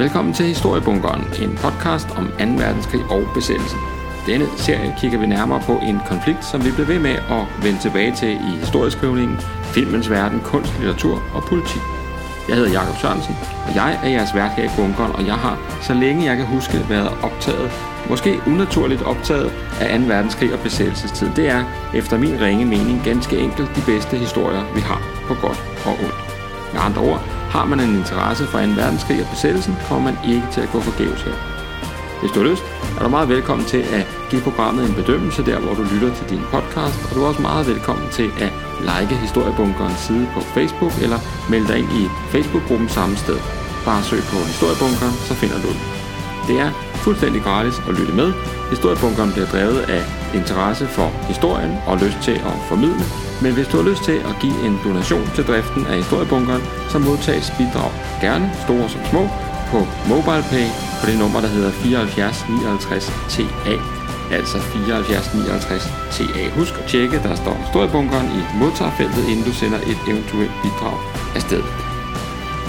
Velkommen til Historiebunkeren, en podcast om 2. verdenskrig og besættelsen. Denne serie kigger vi nærmere på en konflikt, som vi bliver ved med at vende tilbage til i historieskrivningen, filmens verden, kunst, litteratur og politik. Jeg hedder Jakob Sørensen, og jeg er jeres vært her i bunkeren, og jeg har, så længe jeg kan huske, været optaget, måske unaturligt optaget af 2. verdenskrig og besættelsestid. Det er, efter min ringe mening, ganske enkelt de bedste historier, vi har på godt og ondt. Med andre ord, har man en interesse for 2. verdenskrig og besættelsen, kommer man ikke til at gå forgæves her. Hvis du har lyst, er du meget velkommen til at give programmet en bedømmelse der, hvor du lytter til din podcast, og du er også meget velkommen til at like Historiebunkerens side på Facebook, eller melde dig ind i Facebook-gruppen samme sted. Bare søg på Historiebunkeren, så finder du den. Det er fuldstændig gratis at lytte med. Historiebunkeren bliver drevet af interesse for historien og lyst til at formidle, men hvis du har lyst til at give en donation til driften af historiebunkeren, så modtages bidrag gerne, store som små, på MobilePay på det nummer, der hedder 74 59 TA. Altså 74 59 TA. Husk at tjekke, der står historiebunkeren i modtagerfeltet, inden du sender et eventuelt bidrag afsted.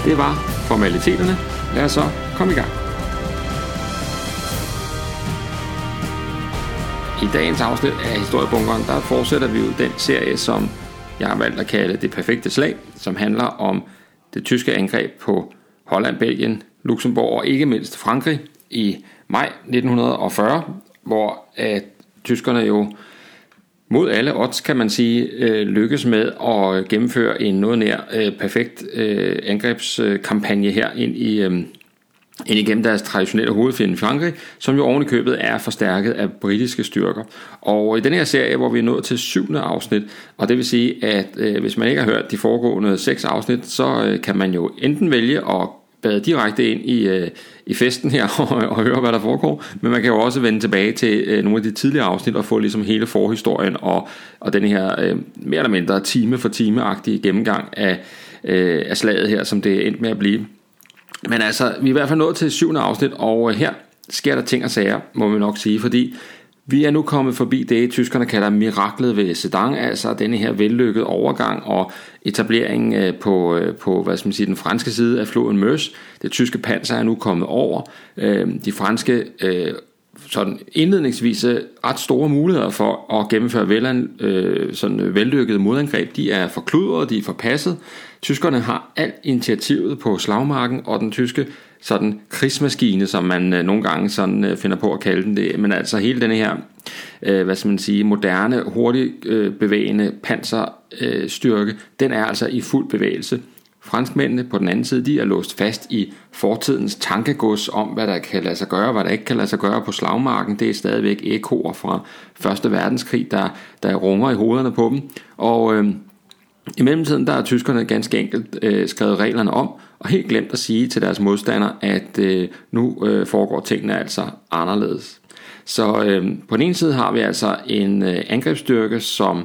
Det var formaliteterne. Lad os så komme i gang. I dagens afsnit af Historiebunkeren, der fortsætter vi jo den serie, som jeg har valgt at kalde Det Perfekte Slag, som handler om det tyske angreb på Holland, Belgien, Luxembourg og ikke mindst Frankrig i maj 1940, hvor at tyskerne jo mod alle odds, kan man sige, øh, lykkes med at gennemføre en noget nær øh, perfekt øh, angrebskampagne her ind i, øh, end igennem deres traditionelle hovedfjende Frankrig, som jo oven i købet er forstærket af britiske styrker. Og i den her serie, hvor vi er nået til syvende afsnit, og det vil sige, at øh, hvis man ikke har hørt de foregående seks afsnit, så øh, kan man jo enten vælge at bade direkte ind i, øh, i festen her og, og høre, hvad der foregår, men man kan jo også vende tilbage til øh, nogle af de tidligere afsnit og få ligesom hele forhistorien og, og den her øh, mere eller mindre time for time-agtige gennemgang af, øh, af slaget her, som det er endt med at blive. Men altså, vi er i hvert fald nået til syvende afsnit, og øh, her sker der ting og sager, må vi nok sige, fordi vi er nu kommet forbi det, tyskerne kalder miraklet ved Sedan, altså denne her vellykkede overgang og etablering øh, på, øh, på hvad skal man sige, den franske side af floden Meuse. Det tyske panser er nu kommet over. De franske sådan indledningsvis øh, ret store muligheder for at gennemføre vel, øh, sådan øh, vellykkede modangreb. De er forkludret, de er forpasset. Tyskerne har alt initiativet på slagmarken, og den tyske sådan krigsmaskine, som man øh, nogle gange sådan øh, finder på at kalde den det, men altså hele denne her, øh, hvad skal man sige, moderne, hurtigt øh, bevægende panserstyrke, øh, den er altså i fuld bevægelse. Franskmændene på den anden side, de er låst fast i fortidens tankegods om, hvad der kan lade sig gøre, hvad der ikke kan lade sig gøre på slagmarken. Det er stadigvæk ekoer fra Første Verdenskrig, der, der runger i hovederne på dem. Og øh, i mellemtiden der har tyskerne ganske enkelt øh, skrevet reglerne om, og helt glemt at sige til deres modstandere, at øh, nu øh, foregår tingene altså anderledes. Så øh, på den ene side har vi altså en øh, angrebsstyrke, som øh,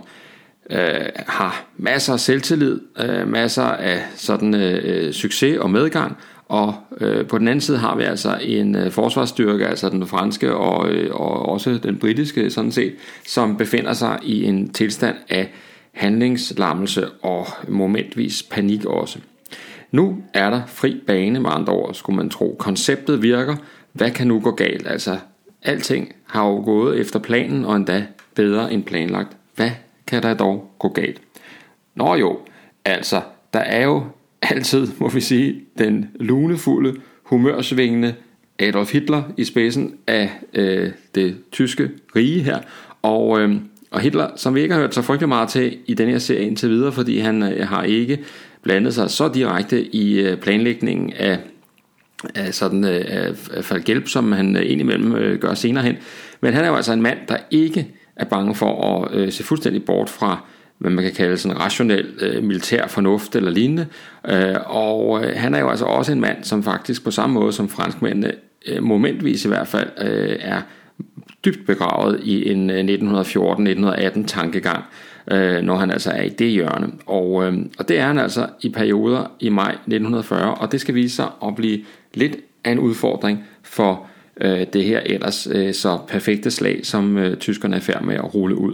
Øh, har masser af selvtillid, øh, masser af sådan øh, øh, succes og medgang, og øh, på den anden side har vi altså en øh, forsvarsstyrke, altså den franske og, øh, og også den britiske sådan set, som befinder sig i en tilstand af handlingslammelse og momentvis panik også. Nu er der fri bane med andre ord, skulle man tro. Konceptet virker. Hvad kan nu gå galt? Altså, alting har jo gået efter planen, og endda bedre end planlagt. Hvad kan der dog gå galt? Nå jo, altså, der er jo altid, må vi sige, den lunefulde, humørsvingende Adolf Hitler i spidsen af øh, det tyske rige her. Og øh, og Hitler, som vi ikke har hørt så frygtelig meget til i den her serie indtil videre, fordi han øh, har ikke blandet sig så direkte i øh, planlægningen af, af sådan øh, af faldgælp, som han øh, indimellem øh, gør senere hen. Men han er jo altså en mand, der ikke er bange for at øh, se fuldstændig bort fra hvad man kan kalde sådan rationel øh, militær fornuft eller lignende. Øh, og øh, han er jo altså også en mand, som faktisk på samme måde som franskmændene, øh, momentvis i hvert fald, øh, er dybt begravet i en øh, 1914-1918 tankegang, øh, når han altså er i det hjørne. Og, øh, og det er han altså i perioder i maj 1940, og det skal vise sig at blive lidt af en udfordring for øh, det her ellers øh, så perfekte slag, som øh, tyskerne er færd med at rulle ud.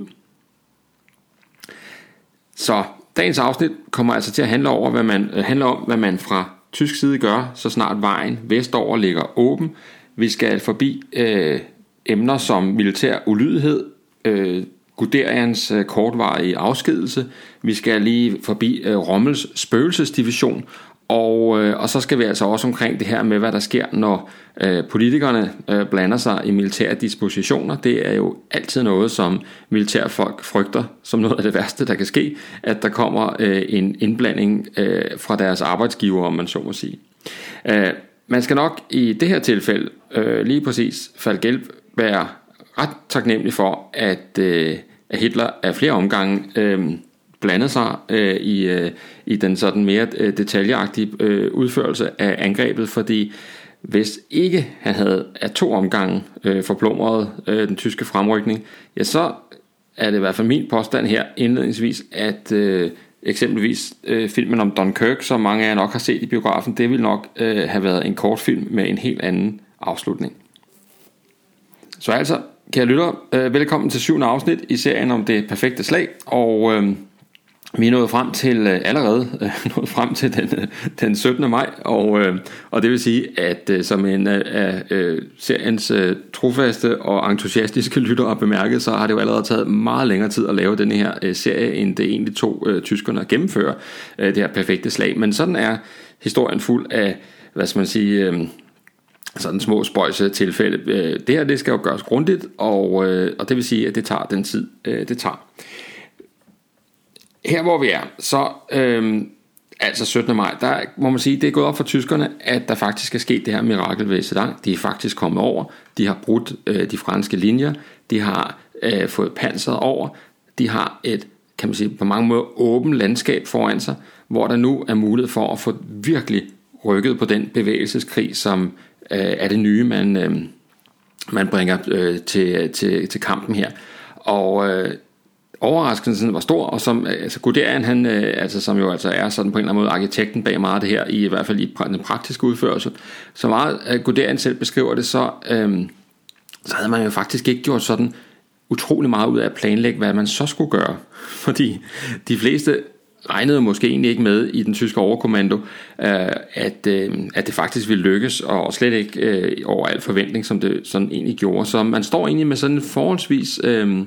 Så dagens afsnit kommer altså til at handle, over, hvad man, øh, handle om, hvad man fra tysk side gør, så snart vejen vestover ligger åben. Vi skal forbi øh, emner som militær ulydighed, øh, Guderians øh, kortvarige afskedelse. Vi skal lige forbi øh, Rommels spøgelsesdivision, og, øh, og så skal vi altså også omkring det her med, hvad der sker, når øh, politikerne øh, blander sig i militære dispositioner. Det er jo altid noget, som militærfolk frygter som noget af det værste, der kan ske, at der kommer øh, en indblanding øh, fra deres arbejdsgiver, om man så må sige. Øh, man skal nok i det her tilfælde øh, lige præcis Falk være ret taknemmelig for, at, øh, at Hitler af flere omgange øh, blandet sig øh, i, øh, i den sådan mere øh, detaljeagtige øh, udførelse af angrebet, fordi hvis ikke han havde af to omgange øh, forplumret øh, den tyske fremrykning, ja, så er det i hvert fald min påstand her indledningsvis, at øh, eksempelvis øh, filmen om Dunkirk, som mange af jer nok har set i biografen, det ville nok øh, have været en kortfilm med en helt anden afslutning. Så altså, kære lytter, øh, velkommen til syvende afsnit i serien om det perfekte slag, og øh, vi er nået frem til øh, allerede øh, nået frem til den, øh, den 17. maj, og, og det vil sige, at som en af seriens trofaste og entusiastiske lyttere har bemærket, så har det jo allerede taget meget længere tid at lave den her serie, end det egentlig tog tyskerne at gennemføre det her perfekte slag. Men sådan er historien fuld af, hvad skal man sige... Sådan små spøjse tilfælde. Det her det skal jo gøres grundigt, og, og det vil sige, at det tager den tid, det tager. Her hvor vi er, så øhm, altså 17. maj, der må man sige, det er gået op for tyskerne, at der faktisk er sket det her mirakel ved Sedan. De er faktisk kommet over, de har brudt øh, de franske linjer, de har øh, fået panseret over, de har et, kan man sige, på mange måder åbent landskab foran sig, hvor der nu er mulighed for at få virkelig rykket på den bevægelseskrig, som øh, er det nye, man, øh, man bringer øh, til, til, til kampen her. Og øh, overraskelsen var stor, og som øh, altså Guderian, han, øh, altså, som jo altså er sådan på en eller anden måde arkitekten bag meget af det her, i, i hvert fald i den praktiske udførelse, så meget at Guderian selv beskriver det, så, øhm, så havde man jo faktisk ikke gjort sådan utrolig meget ud af at planlægge, hvad man så skulle gøre. Fordi de fleste regnede måske egentlig ikke med i den tyske overkommando, øh, at, øh, at det faktisk ville lykkes, og slet ikke øh, over al forventning, som det sådan egentlig gjorde. Så man står egentlig med sådan en forholdsvis øh,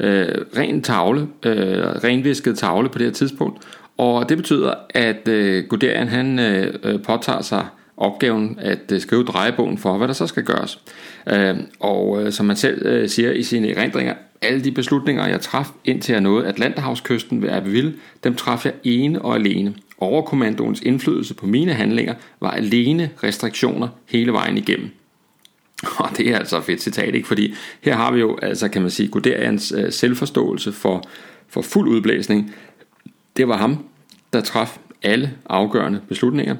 øh, ren tavle, øh, renvisket tavle på det her tidspunkt, og det betyder, at øh, Guderian han øh, påtager sig opgaven at øh, skrive drejebogen for, hvad der så skal gøres. Øh, og øh, som man selv øh, siger i sine erindringer, alle de beslutninger, jeg traf indtil jeg nåede Atlanterhavskysten ved Abbeville, dem traf jeg ene og alene. Overkommandoens indflydelse på mine handlinger var alene restriktioner hele vejen igennem. Og det er altså et fedt citat, ikke? Fordi her har vi jo, altså kan man sige, Guderians øh, selvforståelse for, for fuld udblæsning. Det var ham, der traf alle afgørende beslutninger.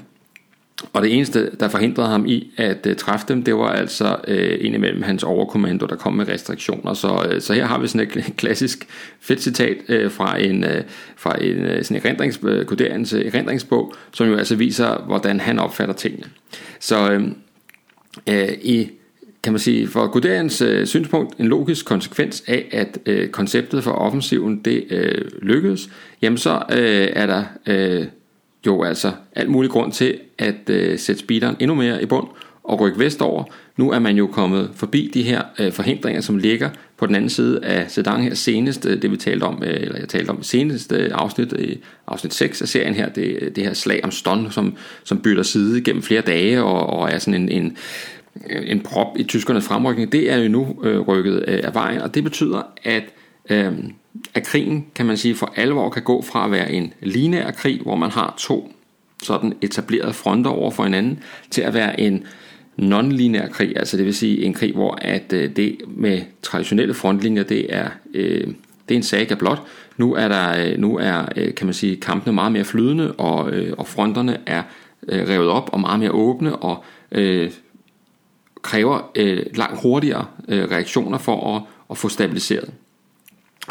Og det eneste, der forhindrede ham i at uh, træffe dem, det var altså uh, indimellem hans overkommando, der kom med restriktioner. Så, uh, så her har vi sådan et klassisk fedt citat uh, fra en, uh, fra en uh, sådan erindrings, uh, erindringsbog, som jo altså viser, hvordan han opfatter tingene. Så uh, uh, i kan man sige, for Guderians øh, synspunkt en logisk konsekvens af, at øh, konceptet for offensiven det øh, lykkedes, jamen så øh, er der øh, jo altså alt mulig grund til at øh, sætte speederen endnu mere i bund og rykke vestover. Nu er man jo kommet forbi de her øh, forhindringer, som ligger på den anden side af Sedan her senest, øh, det vi talte om, øh, eller jeg talte om seneste øh, afsnit, øh, afsnit 6 af serien her, det, øh, det her slag om stånd, som, som bytter side gennem flere dage og, og er sådan en, en en prop i tyskernes fremrykning, det er jo nu øh, rykket øh, af vejen, og det betyder, at øh, at krigen, kan man sige, for alvor kan gå fra at være en lineær krig, hvor man har to sådan etablerede fronter over for hinanden, til at være en non-linær krig, altså det vil sige en krig, hvor at øh, det med traditionelle frontlinjer, det er, øh, det er en saga blot. Nu er der, øh, nu er, øh, kan man sige, kampene meget mere flydende, og, øh, og fronterne er øh, revet op og meget mere åbne, og øh, kræver øh, langt hurtigere øh, reaktioner for at, at få stabiliseret.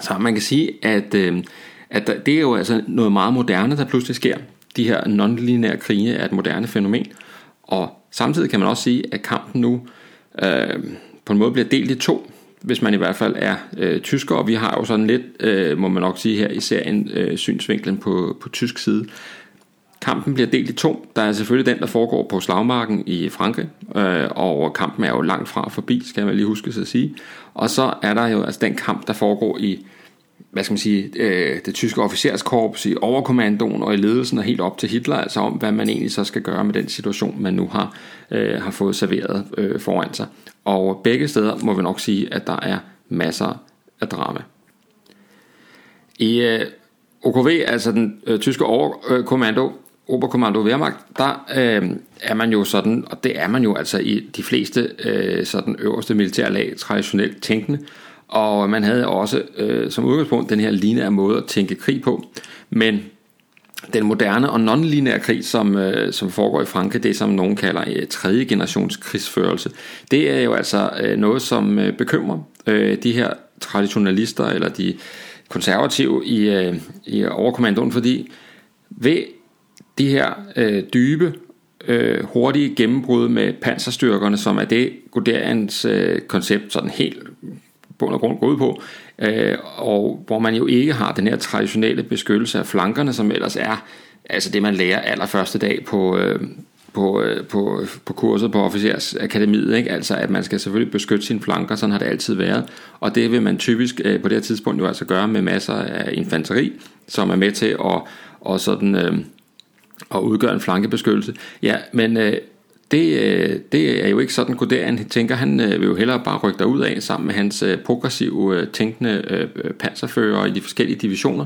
Så man kan sige, at, øh, at det er jo altså noget meget moderne, der pludselig sker. De her nonlineære krige er et moderne fænomen. Og samtidig kan man også sige, at kampen nu øh, på en måde bliver delt i to, hvis man i hvert fald er øh, tysker, og vi har jo sådan lidt, øh, må man nok sige her i serien, øh, synsvinklen på, på tysk side. Kampen bliver delt i to. Der er selvfølgelig den, der foregår på slagmarken i Frankrig, øh, og kampen er jo langt fra forbi, skal man lige huske sig at sige. Og så er der jo altså den kamp, der foregår i hvad skal man sige, øh, det tyske officerskorps i overkommandoen og i ledelsen og helt op til Hitler, altså om, hvad man egentlig så skal gøre med den situation, man nu har, øh, har fået serveret øh, foran sig. Og begge steder må vi nok sige, at der er masser af drama. I øh, OKV, altså den øh, tyske overkommando, Oberkommando Wehrmacht, der øh, er man jo sådan, og det er man jo altså i de fleste øh, sådan øverste militærlag traditionelt tænkende, og man havde også øh, som udgangspunkt den her lineære måde at tænke krig på. Men den moderne og non-lineære krig, som, øh, som foregår i Frankrig, det som nogen kalder øh, tredje generations krigsførelse, det er jo altså øh, noget, som øh, bekymrer øh, de her traditionalister eller de konservative i, øh, i overkommandoen, fordi ved de her øh, dybe, øh, hurtige gennembrud med panserstyrkerne, som er det Guderians øh, koncept sådan helt bund og grund går ud på, øh, og hvor man jo ikke har den her traditionelle beskyttelse af flankerne, som ellers er altså det, man lærer allerførste dag på, øh, på, øh, på, på kurset på officersakademiet, ikke? altså at man skal selvfølgelig beskytte sine flanker, sådan har det altid været, og det vil man typisk øh, på det her tidspunkt jo altså gøre med masser af infanteri, som er med til at, og sådan, øh, at udgøre en flankebeskyttelse. Ja, men øh, det, øh, det er jo ikke sådan, Guderian tænker. Han øh, vil jo hellere bare rykke ud af sammen med hans øh, progressive øh, tænkende øh, panserfører i de forskellige divisioner.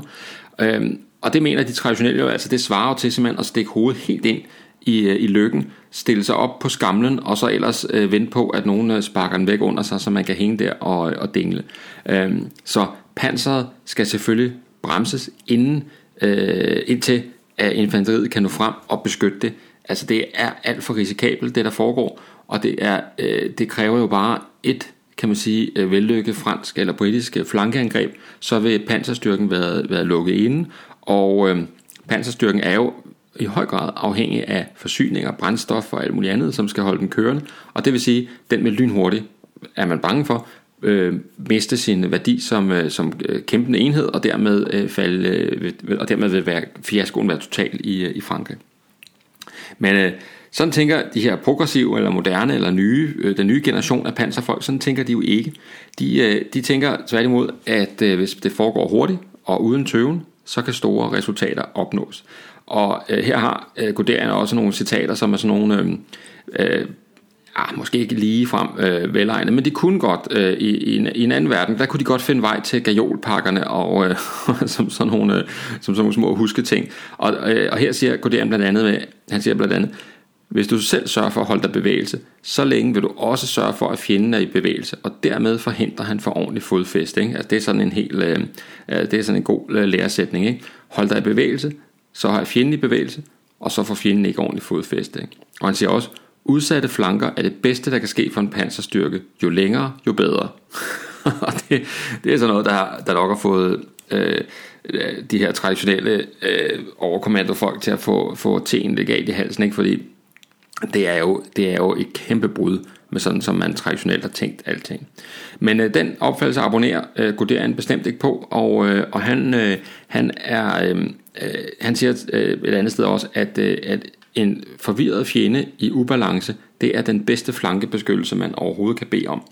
Øhm, og det mener de traditionelle jo, altså det svarer jo til simpelthen at stikke hovedet helt ind i, i lykken, stille sig op på skamlen, og så ellers øh, vente på, at nogen sparker den væk under sig, så man kan hænge der og, og dingle. Øhm, så panseret skal selvfølgelig bremses inden, øh, indtil at infanteriet kan nå frem og beskytte det. Altså det er alt for risikabelt, det der foregår, og det, er, øh, det kræver jo bare et, kan man sige, øh, vellykket fransk eller britisk øh, flankeangreb, så vil panserstyrken være, være lukket inde, og øh, panserstyrken er jo i høj grad afhængig af forsyninger, brændstof og alt muligt andet, som skal holde den kørende, og det vil sige, den med lynhurtigt er man bange for, øh, miste sin værdi som, øh, som øh, kæmpende enhed, og dermed, øh, falde, øh, og dermed vil være, fiaskoen være total i, øh, i Frankrig. Men øh, sådan tænker de her progressive, eller moderne, eller nye, øh, den nye generation af panserfolk, sådan tænker de jo ikke. De, øh, de tænker tværtimod, at øh, hvis det foregår hurtigt og uden tøven, så kan store resultater opnås. Og øh, her har øh, Guderian også nogle citater, som er sådan nogle... Øh, øh, ah, måske ikke lige frem øh, velegnet, men de kunne godt øh, i, i, en, i en anden verden, der kunne de godt finde vej til gajolpakkerne og øh, som sådan nogle, øh, som sådan nogle små husketing. Og, øh, og her siger Guderian blandt andet, med, han siger blandt andet, hvis du selv sørger for at holde dig bevægelse, så længe vil du også sørge for, at fjenden er i bevægelse, og dermed forhindrer han for ordentlig fodfæste. Ikke? Altså, det er sådan en helt, øh, øh, det er sådan en god øh, læresætning. Ikke? Hold dig i bevægelse, så har fjenden i bevægelse, og så får fjenden ikke ordentlig fodfæste. Ikke? Og han siger også, Udsatte flanker er det bedste, der kan ske for en panserstyrke. Jo længere, jo bedre. og det, det er sådan noget, der, der nok har fået øh, de her traditionelle øh, overkommandofolk til at få, få teen legalt i halsen. Ikke? Fordi det er, jo, det er jo et kæmpe brud med sådan, som man traditionelt har tænkt alting. Men øh, den opfattelse abonnerer øh, Guderian bestemt ikke på, og, øh, og han, øh, han, er, øh, øh han siger øh, et andet sted også, at, øh, at en forvirret fjende i ubalance, det er den bedste flankebeskyttelse, man overhovedet kan bede om.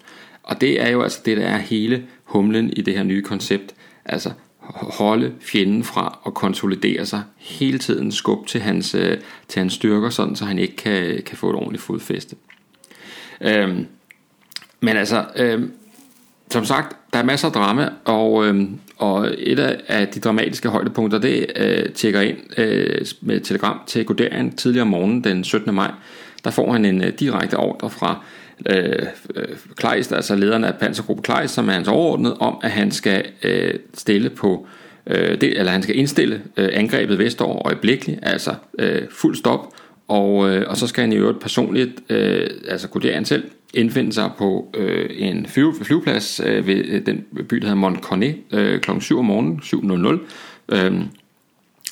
Og det er jo altså det, der er hele humlen i det her nye koncept. Altså holde fjenden fra at konsolidere sig hele tiden, skub til hans, øh, til hans styrker, sådan så han ikke kan, kan få et ordentligt fodfæste. Øhm, men altså, øhm, som sagt, der er masser af drama, og, øh, og et af de dramatiske højdepunkter, det øh, tjekker ind øh, med telegram til Guderian tidligere om morgenen den 17. maj. Der får han en øh, direkte ordre fra øh, øh Kleist, altså lederen af Pansergruppe Kleist, som er hans overordnet, om at han skal øh, stille på øh, det, eller han skal indstille øh, angrebet vestover øjeblikkeligt, altså øh, fuld stop, og, øh, og så skal han i øvrigt personligt, øh, altså Guderian selv, indfinde sig på øh, en flyve, flyveplads øh, ved øh, den by, der hedder Montcornet, øh, kl. 7 om morgenen, 7.00. Øh,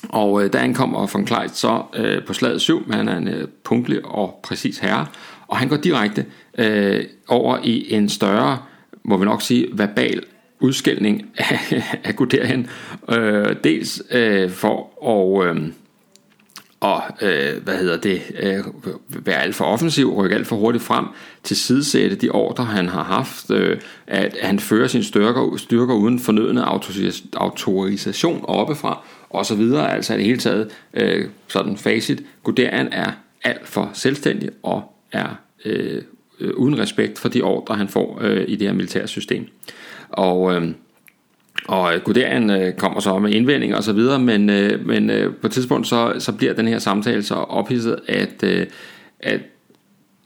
og øh, der ankommer von Kleist så øh, på slaget 7, han er en øh, punktlig og præcis herre, og han går direkte øh, over i en større, må vi nok sige, verbal udskældning af, af Guderian. Øh, dels øh, for at... Øh, og øh, hvad hedder det, øh, være alt for offensiv, rykke alt for hurtigt frem, til sidesætte de ordre, han har haft, øh, at han fører sine styrker, styrker uden fornødende autorisation oppefra, og så videre. Altså i det hele taget, øh, sådan facit, Guderian er alt for selvstændig og er øh, øh, uden respekt for de ordre, han får øh, i det her militære system. Og øh, og øh, Guderian øh, kommer så med indvendinger og så videre, men, øh, men på et tidspunkt så, så bliver den her samtale så ophidset, at, at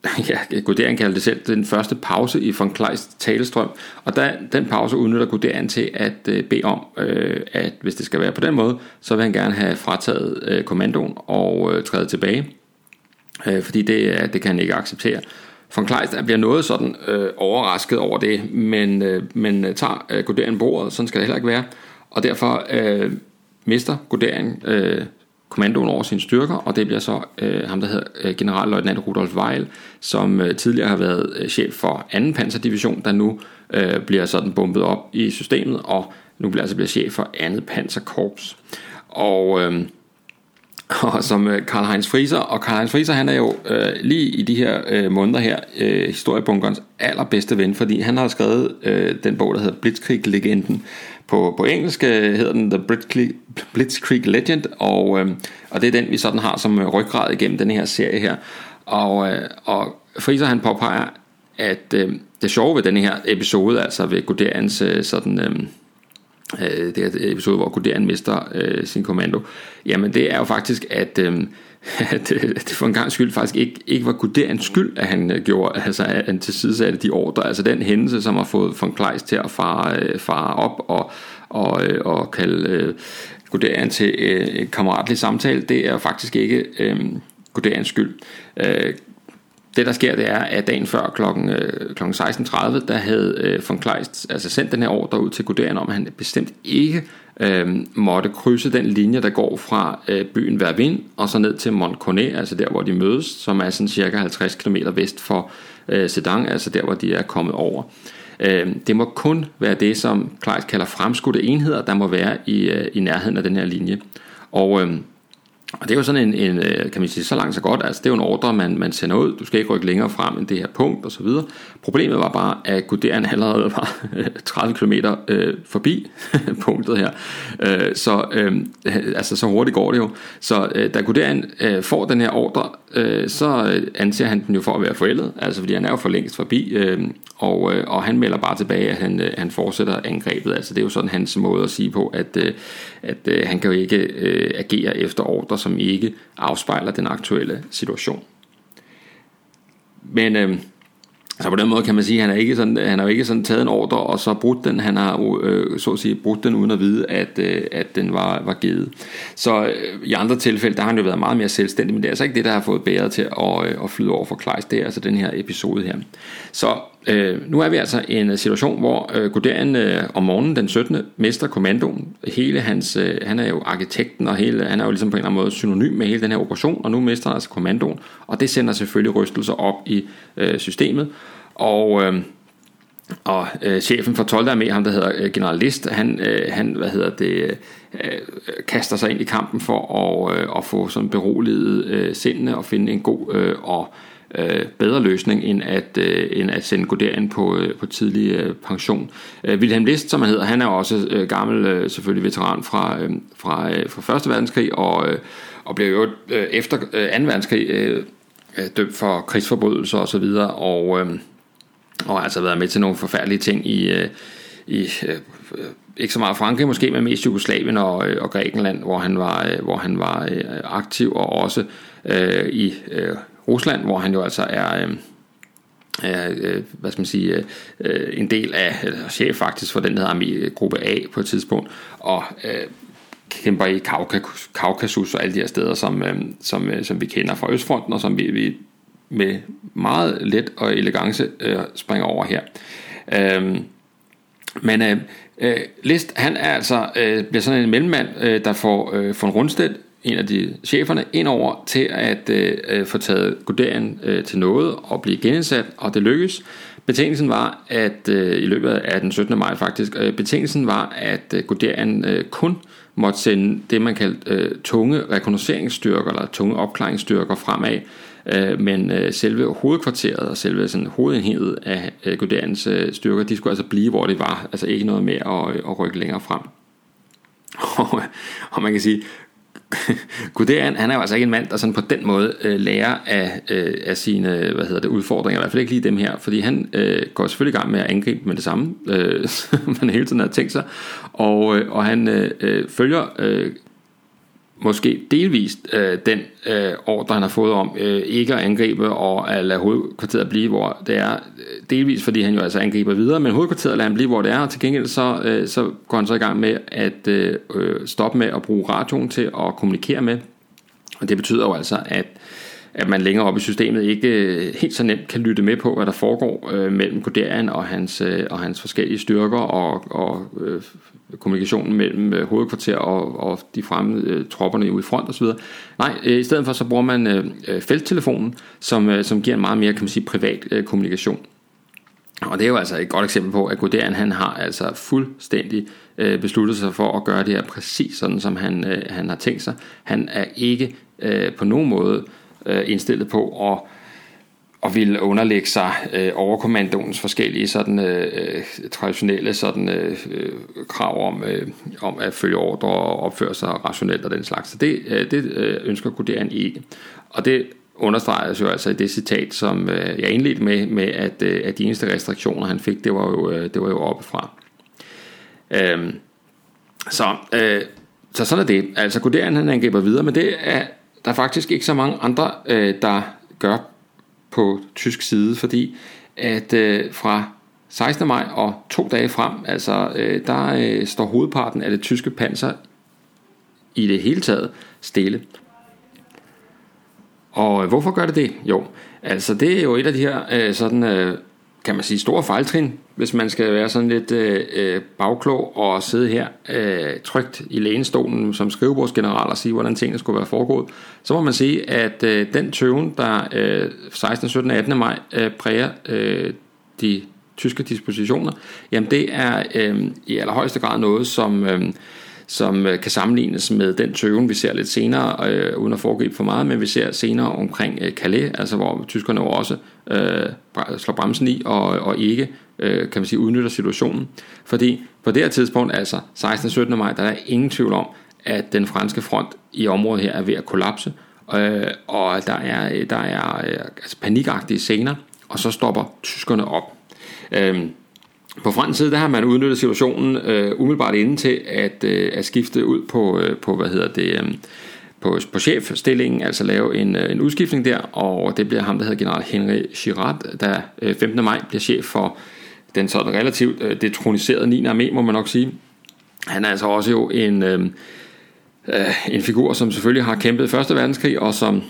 ja, Guderian kalder det selv den første pause i von Kleist talestrøm, og der, den pause udnytter Guderian til at øh, bede om, øh, at hvis det skal være på den måde, så vil han gerne have frataget øh, kommandoen og øh, træde tilbage, øh, fordi det, det kan han ikke acceptere. Von Kleist bliver noget sådan øh, overrasket over det, men, øh, men øh, tager øh, Guderian bordet, sådan skal det heller ikke være, og derfor øh, mister Guderian øh, kommandoen over sine styrker, og det bliver så øh, ham, der hedder øh, generalløjtnant Rudolf Weil, som øh, tidligere har været øh, chef for 2. panserdivision, der nu øh, bliver sådan bumpet op i systemet, og nu bliver altså bliver chef for 2. panserkorps. Og øh, og som øh, Karl Heinz Frieser, og Karl Heinz Frieser han er jo øh, lige i de her øh, måneder her øh, historiebunkerens allerbedste ven, fordi han har skrevet øh, den bog, der hedder Blitzkrieg-legenden. På, på engelsk øh, hedder den The Blitzkrieg, Blitzkrieg Legend, og, øh, og det er den, vi sådan har som øh, ryggrad igennem den her serie her. Og, øh, og Frieser han påpeger, at øh, det sjove ved den her episode, altså ved Guderians øh, sådan... Øh, øh, det her episode, hvor Guderian mister øh, sin kommando, jamen det er jo faktisk, at, øh, at øh, det for en gang skyld faktisk ikke, ikke var Guderians skyld, at han øh, gjorde, altså at han tilsidesatte de ordre, altså den hændelse, som har fået von Kleist til at fare, øh, fare op og, og, øh, og kalde øh, Guderian til øh, kammeratlig samtale, det er faktisk ikke øh, Guderians skyld. Øh, det der sker, det er, at dagen før kl. Øh, kl. 16.30, der havde øh, von Kleist altså sendt den her ordre ud til Guderian om, at han bestemt ikke øh, måtte krydse den linje, der går fra øh, byen Vervin og så ned til Montcornet, altså der, hvor de mødes, som er sådan cirka 50 km vest for øh, Sedan, altså der, hvor de er kommet over. Øh, det må kun være det, som Kleist kalder fremskudte enheder, der må være i, øh, i nærheden af den her linje. Og... Øh, og det er jo sådan en, en, øh, kan man sige, så langt så godt, altså det er jo en ordre, man, man sender ud, du skal ikke rykke længere frem end det her punkt og så videre. Problemet var bare, at Guderian allerede var øh, 30 km øh, forbi punktet her, øh, så, øh, altså så hurtigt går det jo. Så øh, da Guderian øh, får den her ordre, øh, så øh, anser han den jo for at være forældet, altså fordi han er jo for længst forbi, øh, og, øh, og han melder bare tilbage, at han, øh, han fortsætter angrebet, altså det er jo sådan hans måde at sige på, at, øh, at øh, han kan jo ikke øh, agere efter ordre, som ikke afspejler den aktuelle situation. Men øh, så på den måde kan man sige, at han er ikke sådan, han har jo ikke sådan taget en ordre og så brudt den. Han har øh, så at sige brudt den uden at vide, at, øh, at den var, var givet. Så øh, i andre tilfælde, der har han jo været meget mere selvstændig, men det er altså ikke det, der har fået bæret til at, øh, at flyde over for Kleist. Det er altså den her episode her. Så øh, nu er vi altså i en situation, hvor øh, Guderian øh, om morgenen den 17. mister kommandoen. Hele hans, øh, han er jo arkitekten, og hele, han er jo ligesom på en eller anden måde synonym med hele den her operation, og nu mister han altså kommandoen. Og det sender selvfølgelig rystelser op i øh, systemet. Og... Øh, og øh, chefen for 12. armé, ham der hedder øh, general List, han, øh, han hvad hedder det, øh, kaster sig ind i kampen for at, øh, at få sådan beroliget øh, sindene og finde en god øh, og øh, bedre løsning end at, øh, end at sende Guderian på, øh, på tidlig øh, pension. Øh, Wilhelm List, som han hedder, han er også øh, gammel øh, selvfølgelig veteran fra, øh, fra, øh, fra 1. verdenskrig og, øh, og blev jo øh, efter øh, 2. verdenskrig øh, øh, dømt for krigsforbrydelser osv. Og, og, øh, og har altså været med til nogle forfærdelige ting i, øh, i øh, ikke så meget Frankrig måske, men mest Jugoslavien og, øh, og Grækenland, hvor han var, øh, hvor han var aktiv, og også øh, i øh, Rusland, hvor han jo altså er... Øh, er, øh, hvad skal man sige, øh, en del af, eller chef faktisk for den der armé, øh, gruppe A på et tidspunkt, og øh, kæmper i Kaukasus og alle de her steder, som, øh, som, øh, som vi kender fra Østfronten, og som vi, vi med meget let og elegance øh, springer over her. Øh, men øh, øh, List, han er altså, øh, bliver sådan en mellemmand, øh, der får øh, von Rundstedt en af de cheferne ind over til at øh, øh få taget Guderian øh, til noget og blive genindsat, og det lykkedes. Betingelsen var, at øh, i løbet af den 17. maj faktisk, øh, betingelsen var, at øh, Guderian øh, kun måtte sende det, man kaldte øh, tunge rekognosceringsstyrker, eller tunge opklaringsstyrker fremad, øh, men øh, selve hovedkvarteret og selve sådan, hovedenheden af øh, Guderians øh, styrker, de skulle altså blive, hvor det var, altså ikke noget med at, øh, at rykke længere frem. Og, og man kan sige, Guderian, han er jo altså ikke en mand, der sådan på den måde øh, lærer af, øh, af sine hvad hedder det, udfordringer, i hvert fald ikke lige dem her, fordi han øh, går selvfølgelig i gang med at angribe med det samme, øh, man hele tiden har tænkt sig, og, øh, og han øh, øh følger øh, måske delvist øh, den øh, ordre, han har fået om øh, ikke at angribe og at lade hovedkvarteret blive, hvor det er. Øh, delvist fordi han jo altså angriber videre, men hovedkvarteret lader han blive, hvor det er, og til gengæld så, øh, så går han så i gang med at øh, øh stoppe med at bruge radioen til at kommunikere med. Og det betyder jo altså, at at man længere oppe i systemet ikke øh, helt så nemt kan lytte med på, hvad der foregår øh, mellem Guderian og hans, øh, og hans forskellige styrker og, og øh, kommunikationen mellem øh, hovedkvarter og, og de fremmede øh, tropperne ude i front osv. Nej, øh, i stedet for så bruger man øh, øh felttelefonen, som, øh, som giver en meget mere kan man sige, privat øh, kommunikation. Og det er jo altså et godt eksempel på, at Guderian han har altså fuldstændig øh, besluttet sig for at gøre det her præcis sådan, som han, øh, han har tænkt sig. Han er ikke øh, på nogen måde øh, indstillet på at og ville underlægge sig øh, overkommandoens forskellige sådan, øh, øh traditionelle sådan, øh, øh, krav om, øh, om at følge ordre og opføre sig rationelt og den slags. Så det, øh, det øh, ønsker Guderian ikke. Og det understreges jo altså i det citat, som øh, jeg indledte med, med at, øh, at de eneste restriktioner, han fik, det var jo, øh, det var jo oppefra. Øh, så, øh, så sådan er det. Altså Guderian han angriber videre, men det er der er faktisk ikke så mange andre, øh, der gør på tysk side, fordi at øh, fra 16. maj og to dage frem, altså øh, der øh, står hovedparten af det tyske panser i det hele taget stille. Og øh, hvorfor gør det det? Jo, altså det er jo et af de her øh, sådan, øh, kan man sige, store fejltrin hvis man skal være sådan lidt øh, øh, bagklog og sidde her øh, trygt i lænestolen som skrivebordsgeneral og sige, hvordan tingene skulle være foregået, så må man sige, at øh, den tøven, der øh, 16, 17 og 18. maj øh, præger øh, de tyske dispositioner, jamen det er øh, i allerhøjeste grad noget, som... Øh, som øh, kan sammenlignes med den tøven, vi ser lidt senere, øh, uden at foregribe for meget, men vi ser senere omkring øh, Calais, altså hvor tyskerne jo også øh, slår bremsen i og, og ikke øh, kan man sige, udnytter situationen. Fordi på det her tidspunkt, altså 16. 17. maj, der er ingen tvivl om, at den franske front i området her er ved at kollapse, øh, og der er, der er øh, altså panikagtige scener, og så stopper tyskerne op. Øh, på fransk side, der har man udnyttet situationen øh, umiddelbart inden til at, øh, at skifte ud på, øh, på hvad hedder det, øh, på, på chefstillingen, altså lave en, øh, en udskiftning der, og det bliver ham, der hedder general Henry Girard, der øh, 15. maj bliver chef for den sådan relativt øh, detroniserede 9. armé, må man nok sige. Han er altså også jo en, øh, øh, en figur, som selvfølgelig har kæmpet 1. verdenskrig, og som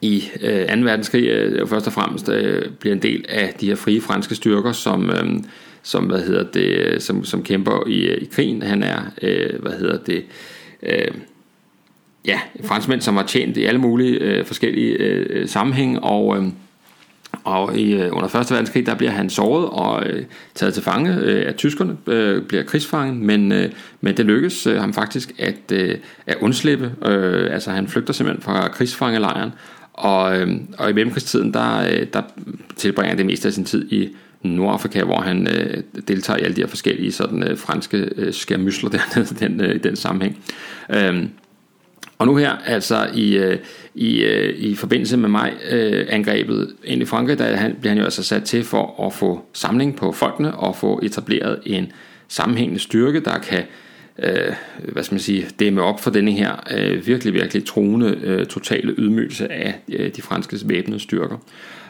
i øh, 2. verdenskrig øh, først og fremmest øh, bliver en del af de her frie franske styrker, som, øh, som, hvad hedder det, som, som kæmper i, øh, i krigen. Han er, øh, hvad hedder det, øh, ja, franskmænd, som har tjent i alle mulige øh, forskellige øh, sammenhæng, og øh, og i, øh, under 1. verdenskrig, der bliver han såret og øh, taget til fange øh, af tyskerne, øh, bliver krigsfange, men, øh, men det lykkes øh, ham faktisk at, øh, at undslippe. Øh, altså han flygter simpelthen fra krigsfangelejren, og, øhm, og i mellemkrigstiden, der, øh, der tilbringer han det meste af sin tid i Nordafrika, hvor han øh, deltager i alle de her forskellige sådan, øh, franske øh, skærmysler dernede den, øh, i den sammenhæng. Øhm, og nu her, altså i, øh, i, øh, i forbindelse med mig øh, angrebet ind i Frankrig, der han, bliver han jo altså sat til for at få samling på folkene og få etableret en sammenhængende styrke, der kan øh, øh, hvad skal man sige, dæmme op for denne her øh, virkelig, virkelig truende øh, totale ydmygelse af øh, de franske væbnede styrker.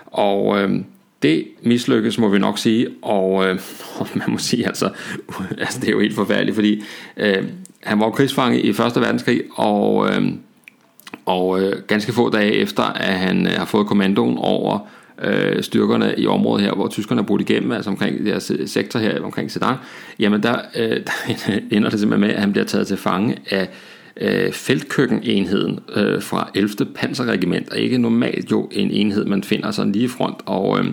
Og øh, det mislykkes, må vi nok sige, og øh, man må sige, altså, altså det er jo helt forfærdeligt, fordi øh, han var krigsfange i 1. verdenskrig, og, øh, og øh, ganske få dage efter, at han øh, har fået kommandoen over øh, styrkerne i området her, hvor tyskerne er brudt igennem, altså omkring deres sektor her omkring Sedan, jamen der, øh, der ender det simpelthen med, at han bliver taget til fange af øh, feltkøkkenenheden øh, fra 11. Panserregiment, og ikke normalt jo en enhed, man finder sådan lige i front. Og, øh,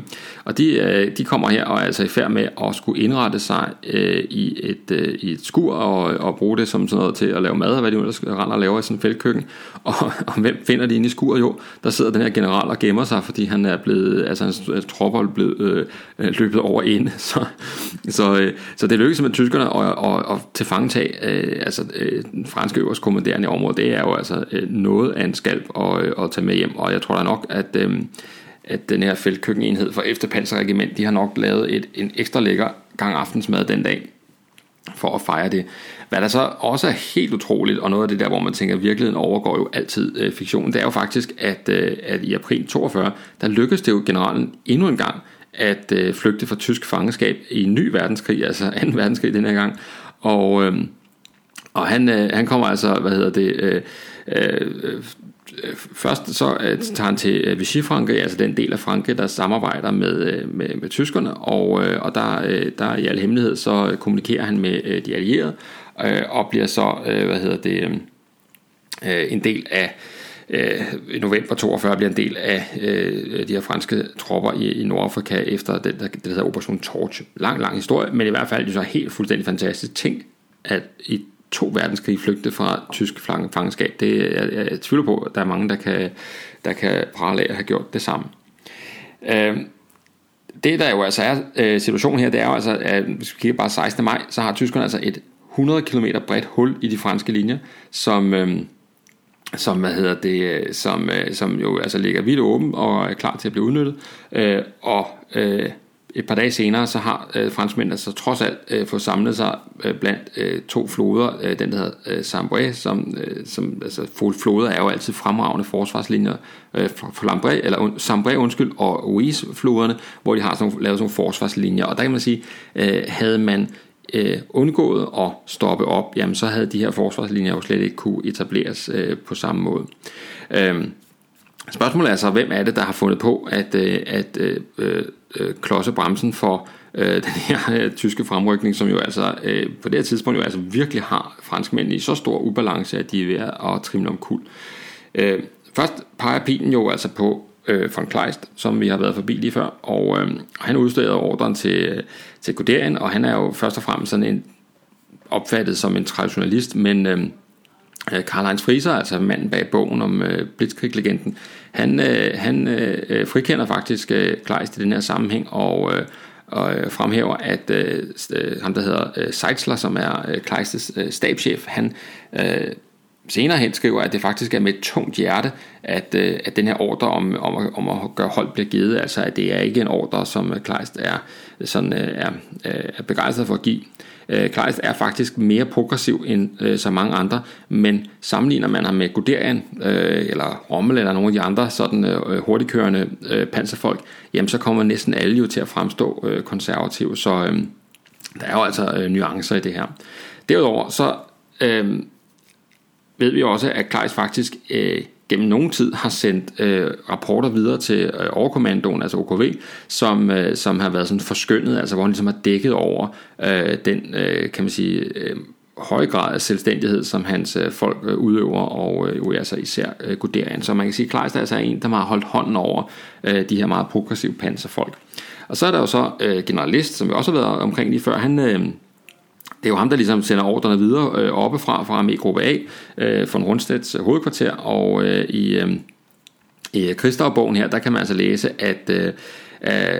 og de, øh, de kommer her og er altså i færd med at skulle indrette sig øh, i, et, øh, i et skur og, og bruge det som sådan noget til at lave mad, og hvad de ellers render og laver i sådan en feltkøkken. Og, og hvem finder de inde i skuret? Jo, der sidder den her general og gemmer sig, fordi han er blevet, altså hans tropper er blevet øh, øh løbet over ind. Så, så, øh, så det lykkedes med tyskerne at, at, at tilfangetage øh, altså, øh, franske øverste moderne i området, det er jo altså øh, noget af en skalp at, øh, at tage med hjem, og jeg tror da nok, at, øh, at den her feltkøkkenenhed fra Efterpanserregiment, de har nok lavet et, en ekstra lækker gang aftensmad den dag, for at fejre det. Hvad der så også er helt utroligt, og noget af det der, hvor man tænker, at virkeligheden overgår jo altid øh, fiktionen, det er jo faktisk, at, øh, at i april 42, der lykkedes det jo generalen endnu en gang at øh, flygte fra tysk fangeskab i en ny verdenskrig, altså 2. verdenskrig den her gang. Og, øh, og han, øh, han kommer altså, hvad hedder det, øh, øh, øh, først så øh, tager han til øh, Vichy-Frankrig, altså den del af Frankrig, der samarbejder med, øh, med, med tyskerne, og, øh, og der, øh, der i al hemmelighed, så kommunikerer han med øh, de allierede, øh, og bliver så, øh, hvad hedder det, øh, øh en del af, øh, i november 42 bliver en del af øh, de her franske tropper i, i Nordafrika efter den, der, det der hedder Operation Torch. Lang, lang historie, men i hvert fald så helt fuldstændig fantastisk ting, at i to verdenskrige flygte fra tysk fangenskab. Det, jeg, jeg, jeg tvivler på, at der er mange, der kan, der kan prale af at have gjort det samme. Øh, det der jo altså er øh, situationen her, det er jo altså, at hvis vi kigger bare 16. maj, så har tyskerne altså et 100 km bredt hul i de franske linjer, som, øh, som, hvad hedder det, som, øh, som jo altså ligger vidt åben og er klar til at blive udnyttet. Øh, og øh, et par dage senere, så har øh, franskmændene så trods alt øh, fået samlet sig øh, blandt øh, to floder, øh, den der hedder øh, Sambre, som, øh, som altså floder er jo altid fremragende forsvarslinjer, øh, Flambre, eller Sambre, undskyld, og Oise-floderne, hvor de har sådan, lavet sådan nogle forsvarslinjer, og der kan man sige, øh, havde man øh, undgået at stoppe op, jamen så havde de her forsvarslinjer jo slet ikke kunne etableres øh, på samme måde. Øh, Spørgsmålet er så, hvem er det, der har fundet på at, øh, at øh, øh, øh, klodse bremsen for øh, den her øh, tyske fremrykning, som jo altså øh, på det her tidspunkt jo altså virkelig har franskmændene i så stor ubalance, at de er ved at trimle om kul. Øh, først peger pilen jo altså på øh, von Kleist, som vi har været forbi lige før, og øh, han udsteder ordren til, til Guderian, og han er jo først og fremmest sådan en opfattet som en traditionalist, men Øh, Øh, Karl-Heinz Frieser, altså manden bag bogen om øh, Blitzkrieg-legenden, han, øh, han øh, frikender faktisk øh, Kleist i den her sammenhæng, og, øh, og øh, fremhæver, at øh, øh, ham, der hedder øh, Seitzler, som er øh, Kleistes øh, stabschef, han øh, senere hen skriver, at det faktisk er med et tungt hjerte, at, øh, at den her ordre om, om, at, om at gøre hold bliver givet, altså at det er ikke en ordre, som Kleist er, sådan, øh, er, er begejstret for at give. Øh, Kleist er faktisk mere progressiv end øh, så mange andre, men sammenligner man ham med Guderian, øh, eller Rommel, eller nogle af de andre sådan øh, øh, hurtigkørende øh, panserfolk, jamen så kommer næsten alle jo til at fremstå øh, konservative, så øh, der er jo altså øh, nuancer i det her. Derudover så øh, ved vi også, at Kleist faktisk øh, gennem nogen tid har sendt øh, rapporter videre til øh, overkommandoen, altså OKV, som, øh, som har været sådan forskyndet, altså hvor han ligesom har dækket over øh, den, øh, kan man sige, øh, høje grad af selvstændighed, som hans øh, folk øh, udøver, og øh, jo altså især øh, Guderian. Så man kan sige, at Kleist er altså en, der har holdt hånden over øh, de her meget progressive panserfolk. Og så er der jo så øh, generalist, som vi også har været omkring lige før, han... Øh, det er jo ham, der ligesom sender ordrene videre øh, oppefra fra armégruppe A, øh, fra Rundstedts øh, hovedkvarter, og øh, i, øh, i Krigsdagbogen her, der kan man altså læse, at øh, øh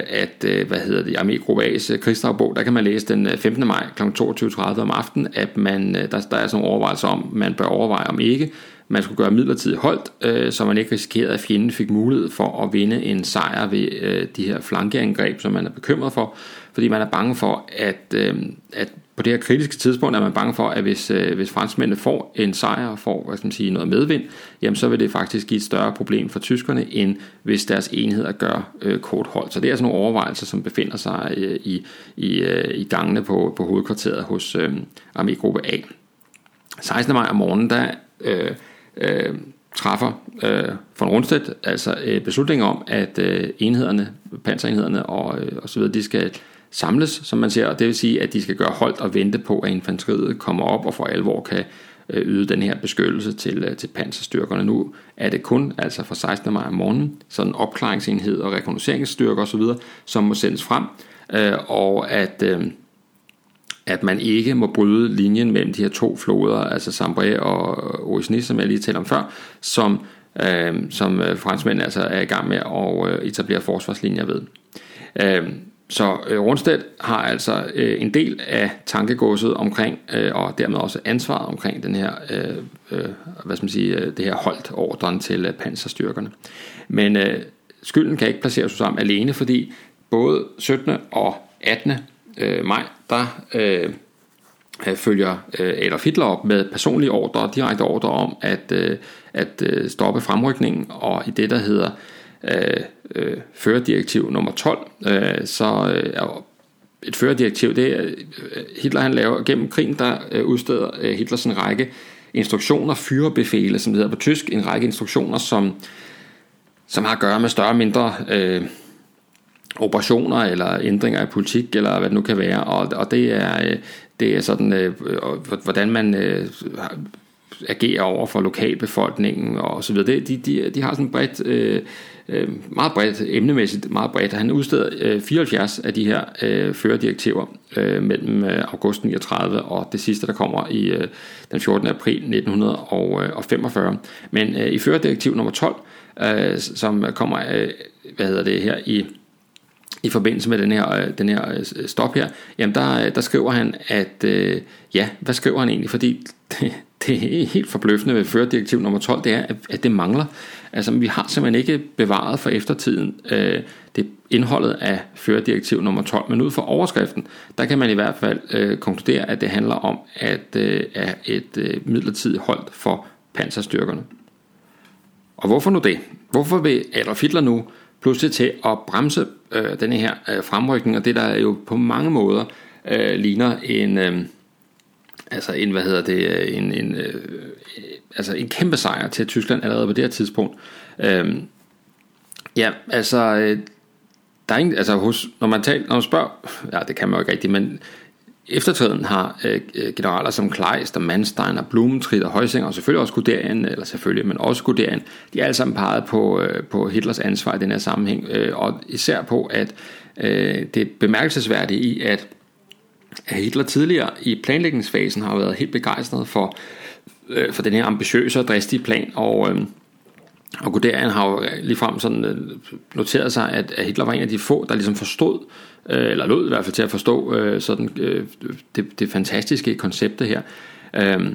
at, øh, hvad hedder det, armégruppe A's krigsdagbog, der kan man læse den 15. maj kl. 22.30 om aftenen, at man, der, der er sådan nogle overvejelser om, man bør overveje om ikke, man skulle gøre midlertidigt holdt, øh, så man ikke risikerede, at fjenden fik mulighed for at vinde en sejr ved øh, de her flankeangreb, som man er bekymret for, fordi man er bange for, at, øh, at på det her kritiske tidspunkt er man bange for, at hvis, øh, hvis franskmændene får en sejr og får hvad skal man sige, noget medvind, jamen så vil det faktisk give et større problem for tyskerne, end hvis deres enheder gør øh, kort hold. Så det er sådan nogle overvejelser, som befinder sig øh, i, i, øh, i gangene på, på hovedkvarteret hos øh, armégruppe A. 16. maj om morgenen, der øh, øh, træffer øh, von Rundstedt altså øh, beslutning om, at øh, enhederne, panserenhederne og, øh, og så videre, de skal samles, som man ser, og det vil sige, at de skal gøre holdt og vente på, at infanteriet kommer op og for alvor kan øh, yde den her beskyttelse til, øh, til panserstyrkerne. Nu er det kun altså fra 16. maj om morgenen, sådan opklaringsenhed og rekognosceringsstyrker osv., som må sendes frem, øh, og at... At man ikke må bryde linjen mellem de her to floder, altså Sambre og Oisnis, som jeg lige talte om før, som, som franskmændene altså er i gang med at etablere forsvarslinjer ved. Så øh, Rundstedt har altså øh, en del af tankegodset omkring, øh, og dermed også ansvaret omkring den her, øh, øh, hvad skal man sige, øh, det her holdt ordren til øh, panserstyrkerne. Men øh, skylden kan ikke placeres sammen alene, fordi både 17. og 18. Øh, maj, der øh, følger øh, Adolf Hitler op med personlige ordre, direkte ordre om at, øh, at øh, stoppe fremrykningen, og i det, der hedder øh, Øh, øh, førerdirektiv nummer 12, øh, så øh, et førerdirektiv, det er, øh, Hitler han laver gennem krigen, der øh, udsteder øh, Hitler en række instruktioner, fyrebefale, som det hedder på tysk, en række instruktioner, som, som har at gøre med større og mindre øh, operationer eller ændringer i politik, eller hvad det nu kan være, og, og det er, øh, det er sådan, øh, hvordan man øh, agerer over for lokalbefolkningen og så videre. De, de, de har sådan bredt, øh, øh, meget bredt, emnemæssigt meget bredt. Han udsteder øh, 74 af de her øh, førerdirektiver øh, mellem øh, august 39 og det sidste, der kommer i øh, den 14. april 1945. Øh, Men øh, i førerdirektiv nummer 12, øh, som kommer, øh, hvad hedder det her, i i forbindelse med den her, øh, den her stop her, jamen der, der skriver han, at øh, ja, hvad skriver han egentlig? Fordi det, er helt forbløffende ved førerdirektiv nummer 12, det er, at det mangler. Altså, vi har simpelthen ikke bevaret for eftertiden øh, det indholdet af førerdirektiv nummer 12, men ud fra overskriften, der kan man i hvert fald øh, konkludere, at det handler om at øh, er et øh, midlertidigt hold for panserstyrkerne. Og hvorfor nu det? Hvorfor vil Adolf Hitler nu pludselig til at bremse øh, denne her øh, fremrykning, og det der jo på mange måder øh, ligner en... Øh, altså en, hvad hedder det, øh, en, en, øh, øh, altså en kæmpe sejr til Tyskland allerede på det her tidspunkt. Øhm, ja, altså, øh, der er ingen, altså hos, når man taler, når man spørger, ja, det kan man jo ikke rigtigt, men eftertiden har øh, øh, generaler som Kleist og Manstein og Blumentritt og Højsinger og selvfølgelig også Guderian, eller selvfølgelig, men også Guderian, de er alle sammen peget på, øh, på Hitlers ansvar i den her sammenhæng, øh, og især på, at øh, det er bemærkelsesværdigt i, at Hitler tidligere i planlægningsfasen har været helt begejstret for, øh, for den her ambitiøse og dristige plan, og, øh, og Guderian har jo ligefrem sådan øh, noteret sig, at, at Hitler var en af de få, der ligesom forstod, øh, eller lød i hvert fald til at forstå øh, sådan, øh, det, det fantastiske koncept her. Øh,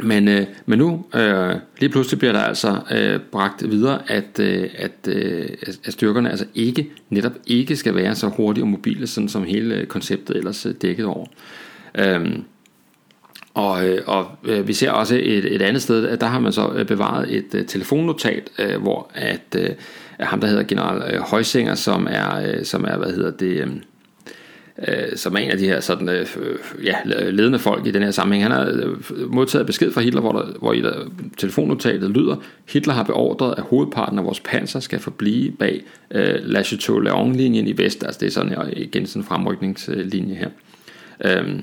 men, øh, men nu øh, lige pludselig bliver der altså øh, bragt videre, at, øh, at, øh, at styrkerne altså ikke netop ikke skal være så hurtige og mobile, sådan som hele konceptet ellers øh, dækket over. Øhm, og, øh, og øh, vi ser også et, et andet sted, at der har man så øh, bevaret et øh, telefonnotat, øh, hvor at uh, ham der hedder general øh, Højsinger, som er, øh, som er hvad hedder det, øhm, øh, som er en af de her sådan, øh, øh ja, ledende folk i den her sammenhæng. Han har øh, modtaget besked fra Hitler, hvor, der, hvor i der, telefonnotatet lyder, Hitler har beordret, at hovedparten af vores panser skal forblive bag øh, La Chateau-Léon-linjen i vest. Altså det er sådan øh, igen sådan en fremrykningslinje her. Øh,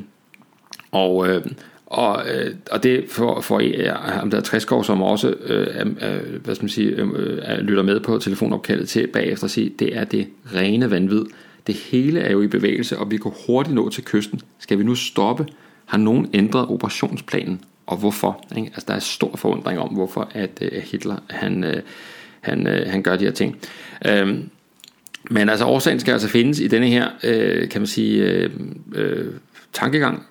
og, øh, og, øh, og det for, for ja, ham der Træskov, som også øh, øh, hvad skal man sige, øh, lytter med på telefonopkaldet til bagefter at sige, det er det rene vanvid, det hele er jo i bevægelse, og vi går hurtigt nå til kysten. Skal vi nu stoppe? Har nogen ændret operationsplanen? Og hvorfor? Ikke? Altså, der er stor forundring om, hvorfor at, øh, Hitler han, øh, han, øh, han gør de her ting. Um, men altså årsagen skal altså findes i denne her, kan man sige, tankegang,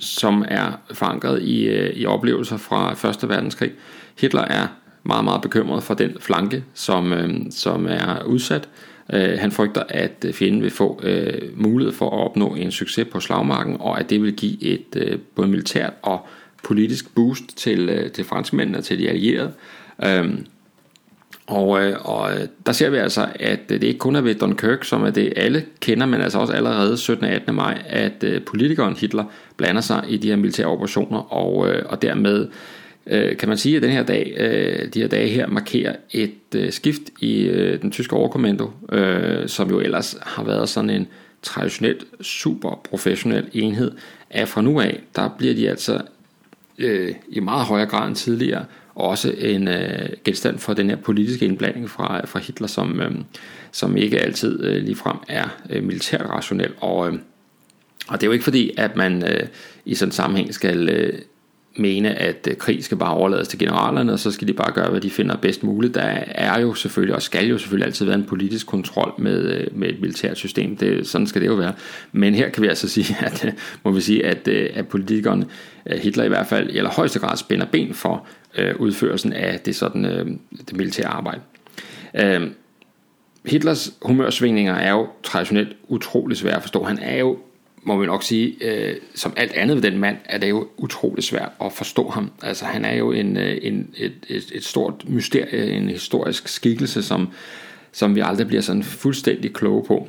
som er forankret i, i oplevelser fra 1. verdenskrig. Hitler er meget, meget bekymret for den flanke, som, som er udsat. Øh, han frygter, at øh, fjenden vil få øh, mulighed for at opnå en succes på slagmarken, og at det vil give et øh, både militært og politisk boost til, øh, til franskmændene og til de allierede. Øhm, og, øh, og øh, der ser vi altså, at det ikke kun er ved Dunkirk, som er det alle kender, men altså også allerede 17. og 18. maj, at øh, politikeren Hitler blander sig i de her militære operationer, og, øh, og dermed øh, kan man sige, at den her dag, øh, de her dage her markerer et øh, skift i øh, den tyske overkommando, øh, som jo ellers har været sådan en traditionelt super professionel enhed, at fra nu af, der bliver de altså øh, i meget højere grad end tidligere også en øh, genstand for den her politiske indblanding fra, fra Hitler, som, øh, som ikke altid øh, ligefrem er øh, militært rationel. Og, øh, og det er jo ikke fordi, at man øh, i sådan en sammenhæng skal øh, mene, at øh, krig skal bare overlades til generalerne, og så skal de bare gøre, hvad de finder bedst muligt. Der er jo selvfølgelig, og skal jo selvfølgelig altid være en politisk kontrol med, øh, med et militært system. Det, sådan skal det jo være. Men her kan vi altså sige, at, øh, må vi sige, at, at politikerne, Hitler i hvert fald, i allerhøjeste grad spænder ben for øh, udførelsen af det, sådan, øh, det militære arbejde. Øh, Hitlers humørsvingninger er jo traditionelt utrolig svære at forstå. Han er jo må man nok sige, øh, som alt andet ved den mand, er det jo utrolig svært at forstå ham. Altså han er jo en, øh, en, et, et, et stort mysterie, en historisk skikkelse, som, som vi aldrig bliver sådan fuldstændig kloge på.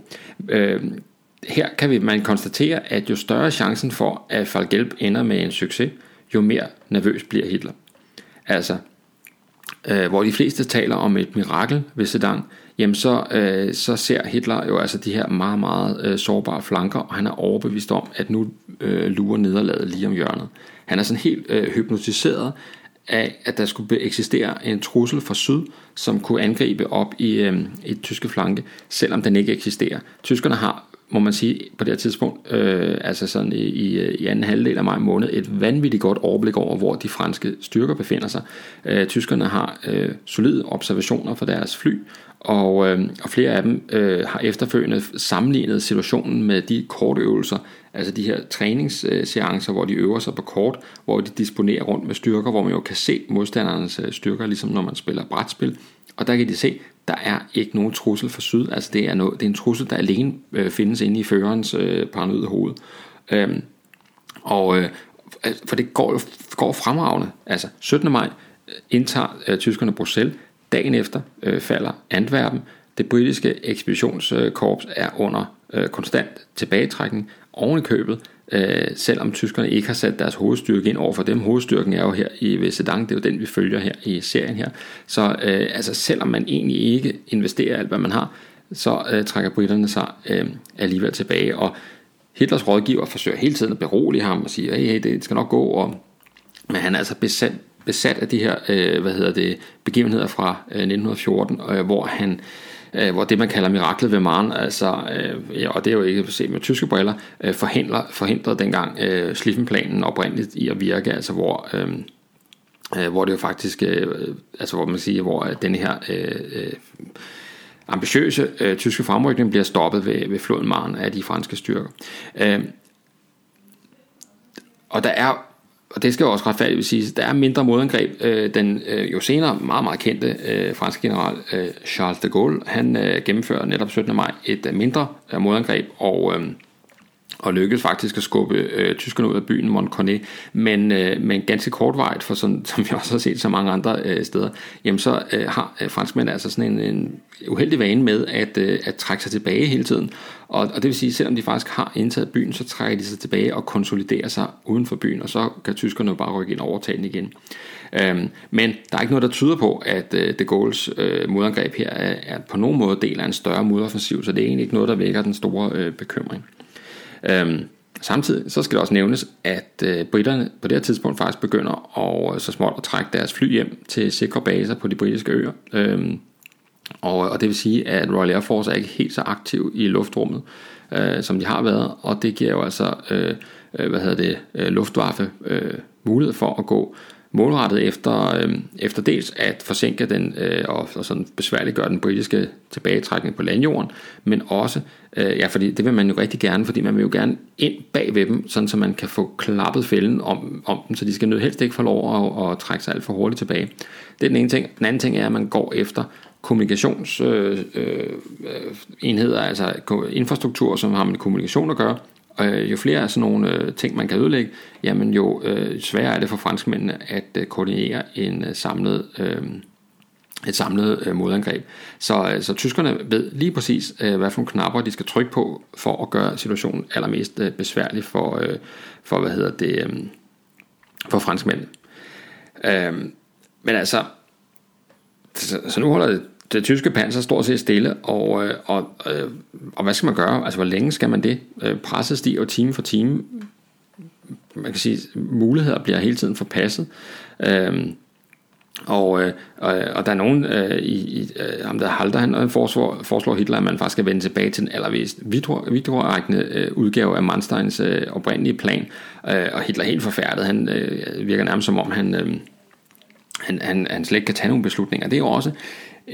Øh, her kan vi man konstatere, at jo større chancen for, at Falgelb ender med en succes, jo mere nervøs bliver Hitler. Altså, øh, hvor de fleste taler om et mirakel ved Sedan, jamen så, øh, så ser Hitler jo altså de her meget, meget øh, sårbare flanker, og han er overbevist om, at nu øh, lurer nederlaget lige om hjørnet. Han er sådan helt øh, hypnotiseret af, at der skulle eksistere en trussel fra syd, som kunne angribe op i, øh, i tyske flanke, selvom den ikke eksisterer. Tyskerne har må man sige, på det her tidspunkt, øh, altså sådan i, i, i anden halvdel af maj måned, et vanvittigt godt overblik over, hvor de franske styrker befinder sig. Øh, tyskerne har øh, solide observationer for deres fly, og, øh, og flere af dem øh, har efterfølgende sammenlignet situationen med de kortøvelser, altså de her træningsseancer, hvor de øver sig på kort, hvor de disponerer rundt med styrker, hvor man jo kan se modstandernes øh, styrker, ligesom når man spiller brætspil. Og der kan de se, der er ikke nogen trussel for syd. Altså det er, noget, det er en trussel, der alene øh, findes inde i førerens øh, paranoide hoved. Øhm, og øh, for det går, går fremragende. Altså 17. maj øh, indtager øh, tyskerne Bruxelles. Dagen efter øh, falder Antwerpen. Det britiske ekspeditionskorps er under øh, konstant tilbagetrækning. Oven i købet øh, selvom tyskerne ikke har sat deres hovedstyrke ind over for dem. Hovedstyrken er jo her i ved Sedan, det er jo den, vi følger her i serien her. Så øh, altså, selvom man egentlig ikke investerer alt, hvad man har, så øh, trækker britterne sig øh, alligevel tilbage. Og Hitlers rådgiver forsøger hele tiden at berolige ham og sige, hey, hey det skal nok gå. Og, men han er altså besat, besat af de her øh, hvad hedder det, begivenheder fra øh, 1914, øh, hvor han øh, hvor det man kalder miraklet ved Maren, altså, øh, ja, og det er jo ikke set med tyske briller, øh, forhindrer, forhindrede dengang øh, Sliffenplanen oprindeligt i at virke, altså hvor, øh, øh, hvor det jo faktisk, øh, altså hvor man siger, hvor øh, den her øh, øh, ambitiøse øh, tyske fremrykning bliver stoppet ved, ved floden Maren af de franske styrker. Øh, og der er og det skal jo også retfærdigt sige, der er mindre modangreb. Øh, den øh, jo senere meget, meget kendte øh, franske general øh, Charles de Gaulle, han øh, gennemfører netop 17. maj et øh, mindre øh, modangreb, og, øh, og lykkedes faktisk at skubbe øh, tyskerne ud af byen Montcornet, men, øh, men ganske kortvarigt, for sådan, som vi også har set så mange andre øh, steder, jamen så øh, har øh, franskmænd altså sådan en, en uheldig vane med at, øh, at trække sig tilbage hele tiden, og, og det vil sige, selvom de faktisk har indtaget byen, så trækker de sig tilbage og konsoliderer sig uden for byen, og så kan tyskerne jo bare rykke ind og overtage den igen. Øhm, men der er ikke noget, der tyder på, at øh, de Gaulle's øh, modangreb her er, er på nogen måde del af en større modoffensiv, så det er egentlig ikke noget, der vækker den store øh, bekymring. Øhm, Samtidig så skal det også nævnes, at øh, britterne på det her tidspunkt faktisk begynder at, øh, så småt at trække deres fly hjem til sikre baser på de britiske øer. Øhm, og, og det vil sige, at Royal Air Force er ikke helt så aktiv i luftrummet, øh, som de har været, og det giver jo altså, øh, øh hvad hedder det, øh, Luftwaffe øh, mulighed for at gå målrettet efter, øh, efter dels at forsinke den øh, og, og sådan besværliggøre den britiske tilbagetrækning på landjorden, men også, øh, ja, fordi det vil man jo rigtig gerne, fordi man vil jo gerne ind bag ved dem, sådan så man kan få klappet fælden om, om dem, så de skal nødt helst ikke få lov at, at trække sig alt for hurtigt tilbage. Det er den ene ting. Den anden ting er, at man går efter kommunikationsenheder, øh, øh, øh altså infrastruktur, som har med kommunikation at gøre, øh, jo flere af sådan nogle øh, ting, man kan ødelægge, jamen jo øh, sværere er det for franskmændene at øh, koordinere en øh, samlet, øh, et samlet øh, modangreb. Så, øh, så tyskerne ved lige præcis, øh, hvad for nogle knapper de skal trykke på, for at gøre situationen allermest øh, besværlig for, øh, for, hvad hedder det, øh, for franskmændene. Øh, men altså, så, så nu holder det, det tyske panser stort set stille, og, øh, og, og, og hvad skal man gøre? Altså, hvor længe skal man det? Øh, presset stiger jo time for time. man kan sige, muligheder bliver hele tiden forpasset. Øhm, og, øh, og, og der er nogen øh, i, i øh, ham der Halter, han foreslår, foreslår Hitler, at man faktisk skal vende tilbage til den allervist vidtrækkende øh, udgave af Mansteins øh, oprindelige plan. Øh, og Hitler er helt forfærdet. Han øh, virker nærmest som om, han, øh, han, han, han slet ikke kan tage nogle beslutninger. Det er jo også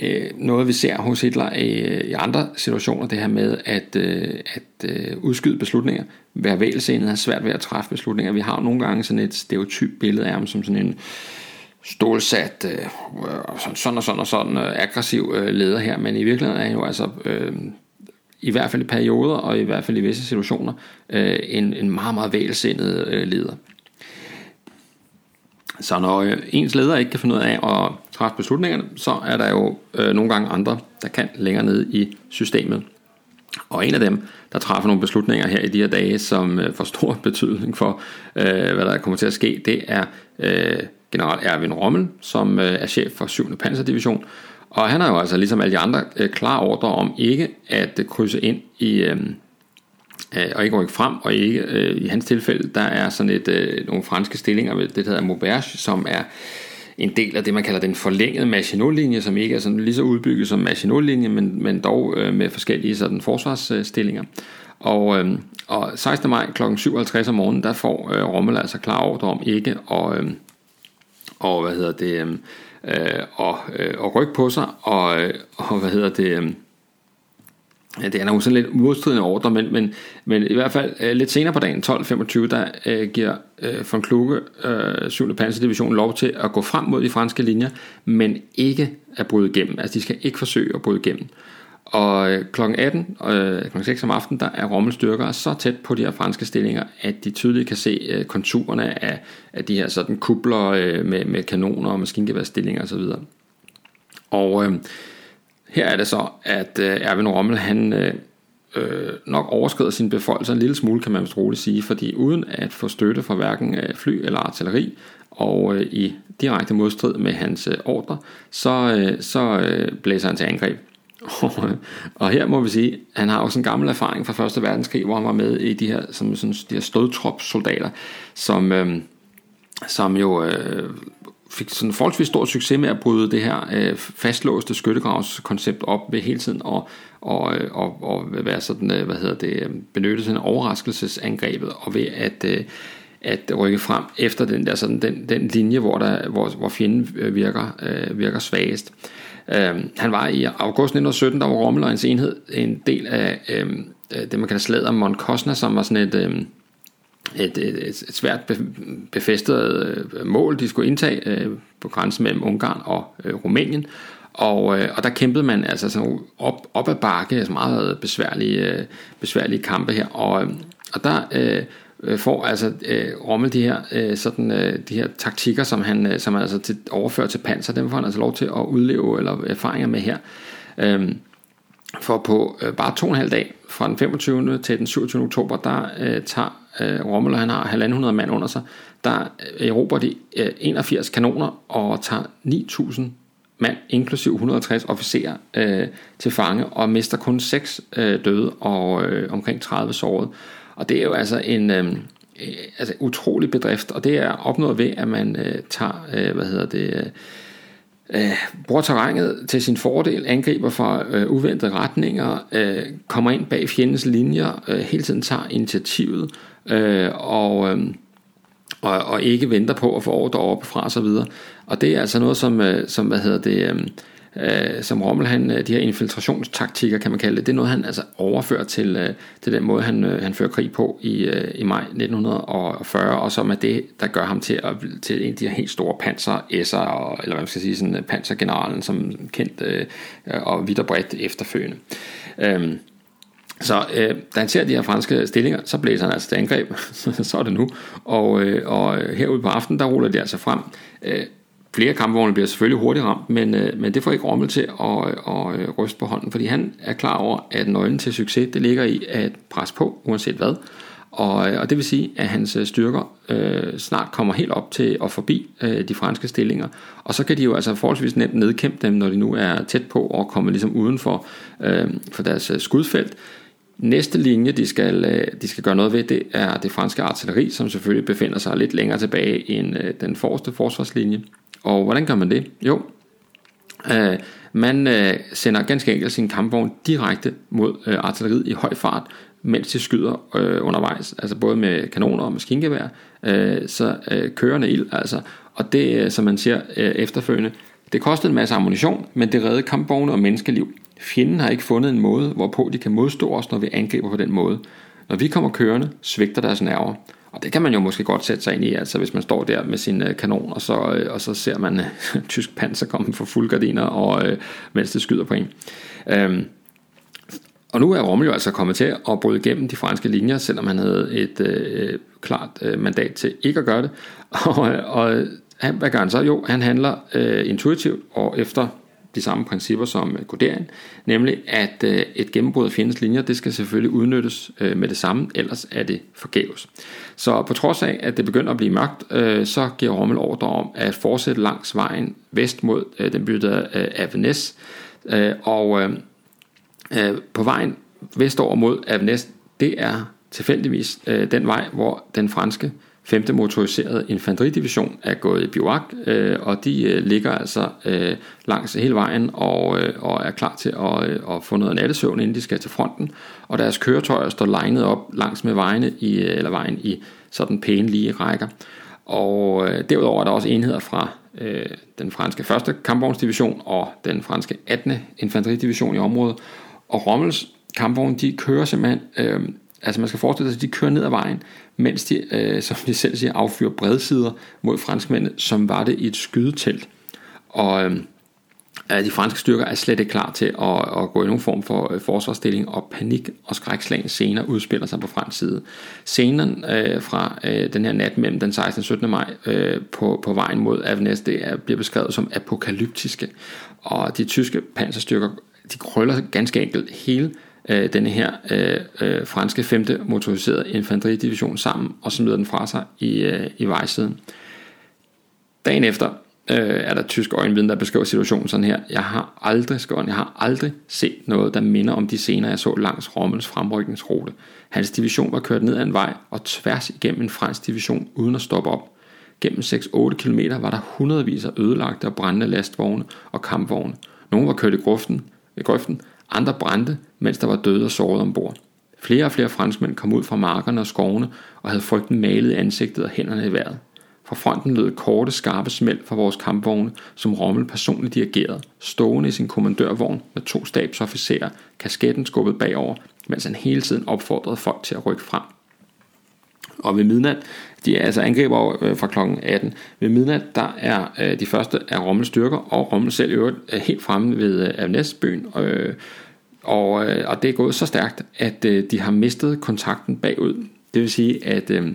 øh, noget, vi ser hos Hitler i, i andre situationer, det her med at, øh, at øh, udskyde beslutninger. Være vælsenet er svært ved at træffe beslutninger. Vi har jo nogle gange sådan et stereotyp billede af ham som sådan en stålsat, øh, sådan og sådan og sådan øh, aggressiv øh, leder her, men i virkeligheden er han jo altså, øh, i hvert fald i perioder, og i hvert fald i visse situationer, øh, en, en meget, meget vælsindet øh, leder. Så når øh, ens leder ikke kan finde ud af at træffe beslutningerne, så er der jo øh, nogle gange andre, der kan længere ned i systemet. Og en af dem, der træffer nogle beslutninger her i de her dage, som øh, får stor betydning for, øh, hvad der kommer til at ske, det er øh, general Erwin Rommel, som øh, er chef for 7. Panzerdivision. Og han har jo altså ligesom alle de andre øh, klar ordre om ikke at øh, krydse ind i, øh, Øh, og ikke rykke frem, og ikke øh, i hans tilfælde, der er sådan et, øh, nogle franske stillinger ved det, der hedder Mauberge, som er en del af det, man kalder den forlængede Maginot-linje, som ikke er sådan lige så udbygget som Maginot-linjen, men, men dog øh, med forskellige sådan forsvarsstillinger. Og, øh, og 16. maj kl. 57 om morgenen, der får øh, Rommel altså klar ordre om ikke og, øh, og hvad hedder det, øh, øh, og, øh, og rykke på sig, og, øh, og hvad hedder det, øh, Ja, det er nogle sådan lidt modstridende ordre, men, men, men i hvert fald øh, lidt senere på dagen, 12.25, der øh, giver øh, von Kluge øh, 7. Panserdivision lov til at gå frem mod de franske linjer, men ikke at bryde igennem. Altså de skal ikke forsøge at bryde igennem. Og øh, kl. 18, øh, kl. 6 om aftenen, der er Rommels styrker så tæt på de her franske stillinger, at de tydeligt kan se øh, konturerne af, af de her sådan kubler øh, med, med kanoner og maskingeværstillinger osv. Og øh, her er det så, at øh, Erwin Rommel, han øh, øh nok overskrider sin befolkning en lille smule, kan man vist roligt sige, fordi uden at få støtte fra hverken øh, fly eller artilleri, og øh, i direkte modstrid med hans øh, ordre, så, øh, så øh, blæser han til angreb. Øh, og her må vi sige, at han har også en gammel erfaring fra 1. verdenskrig, hvor han var med i de her, som, sådan, de her stødtropssoldater, som, øh, som jo øh, fik sådan forholdsvis stor succes med at bryde det her øh, fastlåste skyttegravskoncept op ved hele tiden og, og, øh, og, og være sådan, øh, hvad hedder det, øh, benytte sådan overraskelsesangrebet og ved at øh, at rykke frem efter den der sådan den, den linje hvor der hvor, hvor fjenden øh, virker øh, virker svagest. Øh, han var i august 1917, der var Rommel og hans enhed en del af øhm, øh, det, man kalder slaget om Mont som var sådan et, øh, et, et, et svært befæstet øh, mål, de skulle indtage øh, på grænsen mellem Ungarn og øh, Rumænien. Og, øh, og der kæmpede man altså sådan op, op ad bakke, altså meget besværlige, øh, besværlige kampe her. Og, og der øh, øh, får altså øh, Rommel de her, øh, sådan, øh, de her taktikker, som han, øh, som han altså til, overfører til panser, dem får han altså lov til at udleve eller erfaringer med her. Øh, for på øh, bare to og en halv dag, fra den 25. til den 27. oktober, der øh, tager øh, Rommel, han har 1.500 mand under sig, der erobrer de øh, 81 kanoner og tager 9.000 mand, inklusiv 160 officerer, øh, til fange, og mister kun 6 øh, døde og øh, omkring 30 sårede. Og det er jo altså en øh, øh, altså utrolig bedrift, og det er opnået ved, at man øh, tager, øh, hvad hedder det, øh, øh bruger terrænet til sin fordel, angriber fra øh, uventede retninger, øh, kommer ind bag fjendens linjer, øh, hele tiden tager initiativet, øh, og, øh, og, og ikke venter på at få ordre oppefra og så videre. Og det er altså noget, som, øh, som hvad hedder det... Øh, øh, som Rommel, han, øh, de her infiltrationstaktikker, kan man kalde det, det er noget, han altså overfører til, øh, til den måde, han, øh, han fører krig på i, øh, i maj 1940, og som er det, der gør ham til, at, til en af de her helt store panser eller hvad man skal sige, sådan øh, pansergeneralen, som kendt øh, og vidt og bredt efterfølgende. Øh, så øh, da han ser de her franske stillinger, så blæser han altså til angreb, så er det nu, og, øh, og øh, herude på aftenen, der ruller det altså frem. Øh, Flere kampvogne bliver selvfølgelig hurtigt ramt, men, øh, men det får ikke Rommel til at, øh, at, at ryste på hånden, fordi han er klar over, at nøglen til succes, det ligger i at presse på, uanset hvad. Og, øh, og det vil sige, at hans styrker øh, snart kommer helt op til og forbi øh, de franske stillinger. Og så kan de jo altså forholdsvis nemt nedkæmpe dem, når de nu er tæt på og kommer ligesom uden for, øh, for deres skudfelt. Næste linje, de skal, øh, de skal gøre noget ved, det er det franske artilleri, som selvfølgelig befinder sig lidt længere tilbage end øh, den forreste forsvarslinje. Og hvordan gør man det? Jo, øh, man øh, sender ganske enkelt sin kampvogn direkte mod øh, artilleriet i høj fart, mens de skyder øh, undervejs, altså både med kanoner og maskingevær, øh, så øh, kørende ild, altså. Og det, øh, som man ser øh, efterfølgende, det kostede en masse ammunition, men det reddede kampvogne og menneskeliv. Fjenden har ikke fundet en måde, hvorpå de kan modstå os, når vi angriber på den måde. Når vi kommer kørende, svigter deres nerver. Og det kan man jo måske godt sætte sig ind i, altså hvis man står der med sin øh, kanon, og så, øh, og så ser man øh, tysk panser komme for fuld gardiner, og øh, mens det skyder på en. Øhm, og nu er Rommel jo altså kommet til at bryde igennem de franske linjer, selvom han havde et øh, klart øh, mandat til ikke at gøre det. Og, og han, hvad gør han så? Jo, han handler øh, intuitivt og efter de samme principper som øh, kodering, nemlig at øh, et gennembrud af fjendens linjer, det skal selvfølgelig udnyttes øh, med det samme, ellers er det forgæves. Så på trods af, at det begynder at blive mørkt, så giver Rommel ordre om at fortsætte langs vejen vest mod den by, der Avenes, og på vejen vestover mod Avenes, det er tilfældigvis den vej, hvor den franske 5. motoriserede infanteridivision er gået i bivak, øh, og de øh, ligger altså øh, langs hele vejen og, øh, og er klar til at, øh, at få noget nattesøvn, inden de skal til fronten. Og deres køretøjer står legnet op langs med vejene i, øh, eller vejen i sådan pæne lige rækker. Og øh, derudover er der også enheder fra øh, den franske 1. kampvognsdivision og den franske 18. infanteridivision i området. Og Rommels kampvogne, de kører simpelthen øh, Altså man skal forestille sig, at de kører ned ad vejen, mens de, øh, som de selv siger, affyrer bredsider mod franskmændene, som var det i et skydetelt. Og øh, de franske styrker er slet ikke klar til at, at gå i nogen form for øh, forsvarsstilling, og panik og skrækslagen scener udspiller sig på fransk side. Scenen øh, fra øh, den her nat mellem den 16. og 17. maj øh, på, på vejen mod Avenes, det er, bliver beskrevet som apokalyptiske, og de tyske panserstyrker, de krøller ganske enkelt hele øh, denne her øh, øh, franske 5. motoriserede infanteridivision sammen, og smider den fra sig i, øh, i vejsiden. Dagen efter øh, er der tysk øjenviden, der beskriver situationen sådan her. Jeg har aldrig, skåren, jeg har aldrig set noget, der minder om de scener, jeg så langs Rommels fremrykningsrute. Hans division var kørt ned ad en vej og tværs igennem en fransk division uden at stoppe op. Gennem 6-8 km var der hundredvis af ødelagte og brændende lastvogne og kampvogne. Nogle var kørt i grøften, i grøften, andre brændte, mens der var døde og såret ombord. Flere og flere franskmænd kom ud fra markerne og skovene og havde frygten malet i ansigtet og hænderne i vejret. Fra fronten lød korte, skarpe smæld fra vores kampvogne, som Rommel personligt dirigerede, stående i sin kommandørvogn med to stabsofficerer, kasketten skubbet bagover, mens han hele tiden opfordrede folk til at rykke frem. Og ved midnat, de er altså angriber øh, fra kl. 18. Ved midnat, der er øh, de første af Rommels styrker, og Rommel selv øvrigt er helt fremme ved Avnæsbyen, øh, og, øh, og det er gået så stærkt, at øh, de har mistet kontakten bagud. Det vil sige, at øh,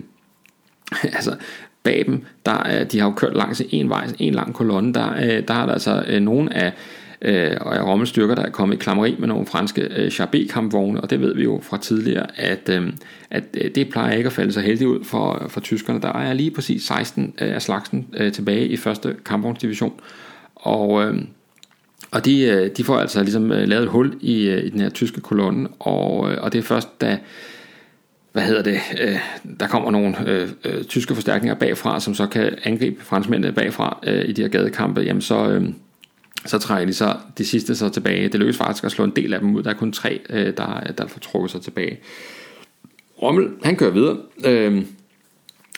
altså, bag dem, der øh, de har jo kørt langs en vej, en lang kolonne, der, øh, der er der altså øh, nogle af øh, og er rommelstyrker, der er kommet i klammeri med nogle franske øh, Charbet-kampvogne, og det ved vi jo fra tidligere, at, øh, at øh, det plejer ikke at falde så heldigt ud for, for tyskerne. Der er lige præcis 16 øh, af slagsen øh, tilbage i første kampvognsdivision, og, øh, og de, øh, de får altså ligesom øh, lavet et hul i, øh, i den her tyske kolonne, og, og det er først da hvad hedder det, øh, der kommer nogle øh, øh, tyske forstærkninger bagfra, som så kan angribe franskmændene bagfra øh, i de her gadekampe, jamen så, øh, så trækker de så de sidste så tilbage. Det lykkes faktisk at slå en del af dem ud. Der er kun tre, øh, der, der får trukket sig tilbage. Rommel, han kører videre. Øh,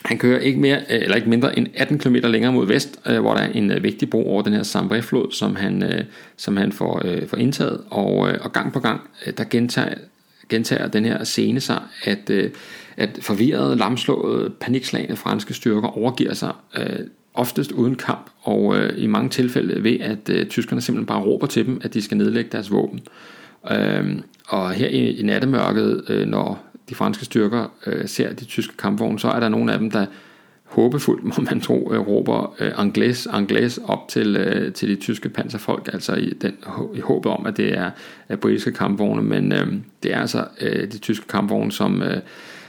han kører ikke mere øh, eller ikke mindre end 18 km længere mod vest, øh, hvor der er en øh, vigtig bro over den her Sambre-flod, som han, som han får, får indtaget. Og, og gang på gang, der gentager, gentager den her scene sig, at, at forvirrede, lamslåede, panikslagende franske styrker overgiver sig oftest uden kamp, og i mange tilfælde ved, at tyskerne simpelthen bare råber til dem, at de skal nedlægge deres våben. Øh, Øhm, og her i, i nattemørket, øh, når de franske styrker øh, ser de tyske kampvogne, så er der nogle af dem, der håbefuldt, må man tro, øh, råber øh, anglais, op til, øh, til de tyske panserfolk, altså i, den, i håbet om, at det er, er britiske kampvogne, men øh, det er altså øh, de tyske kampvogne, som, øh,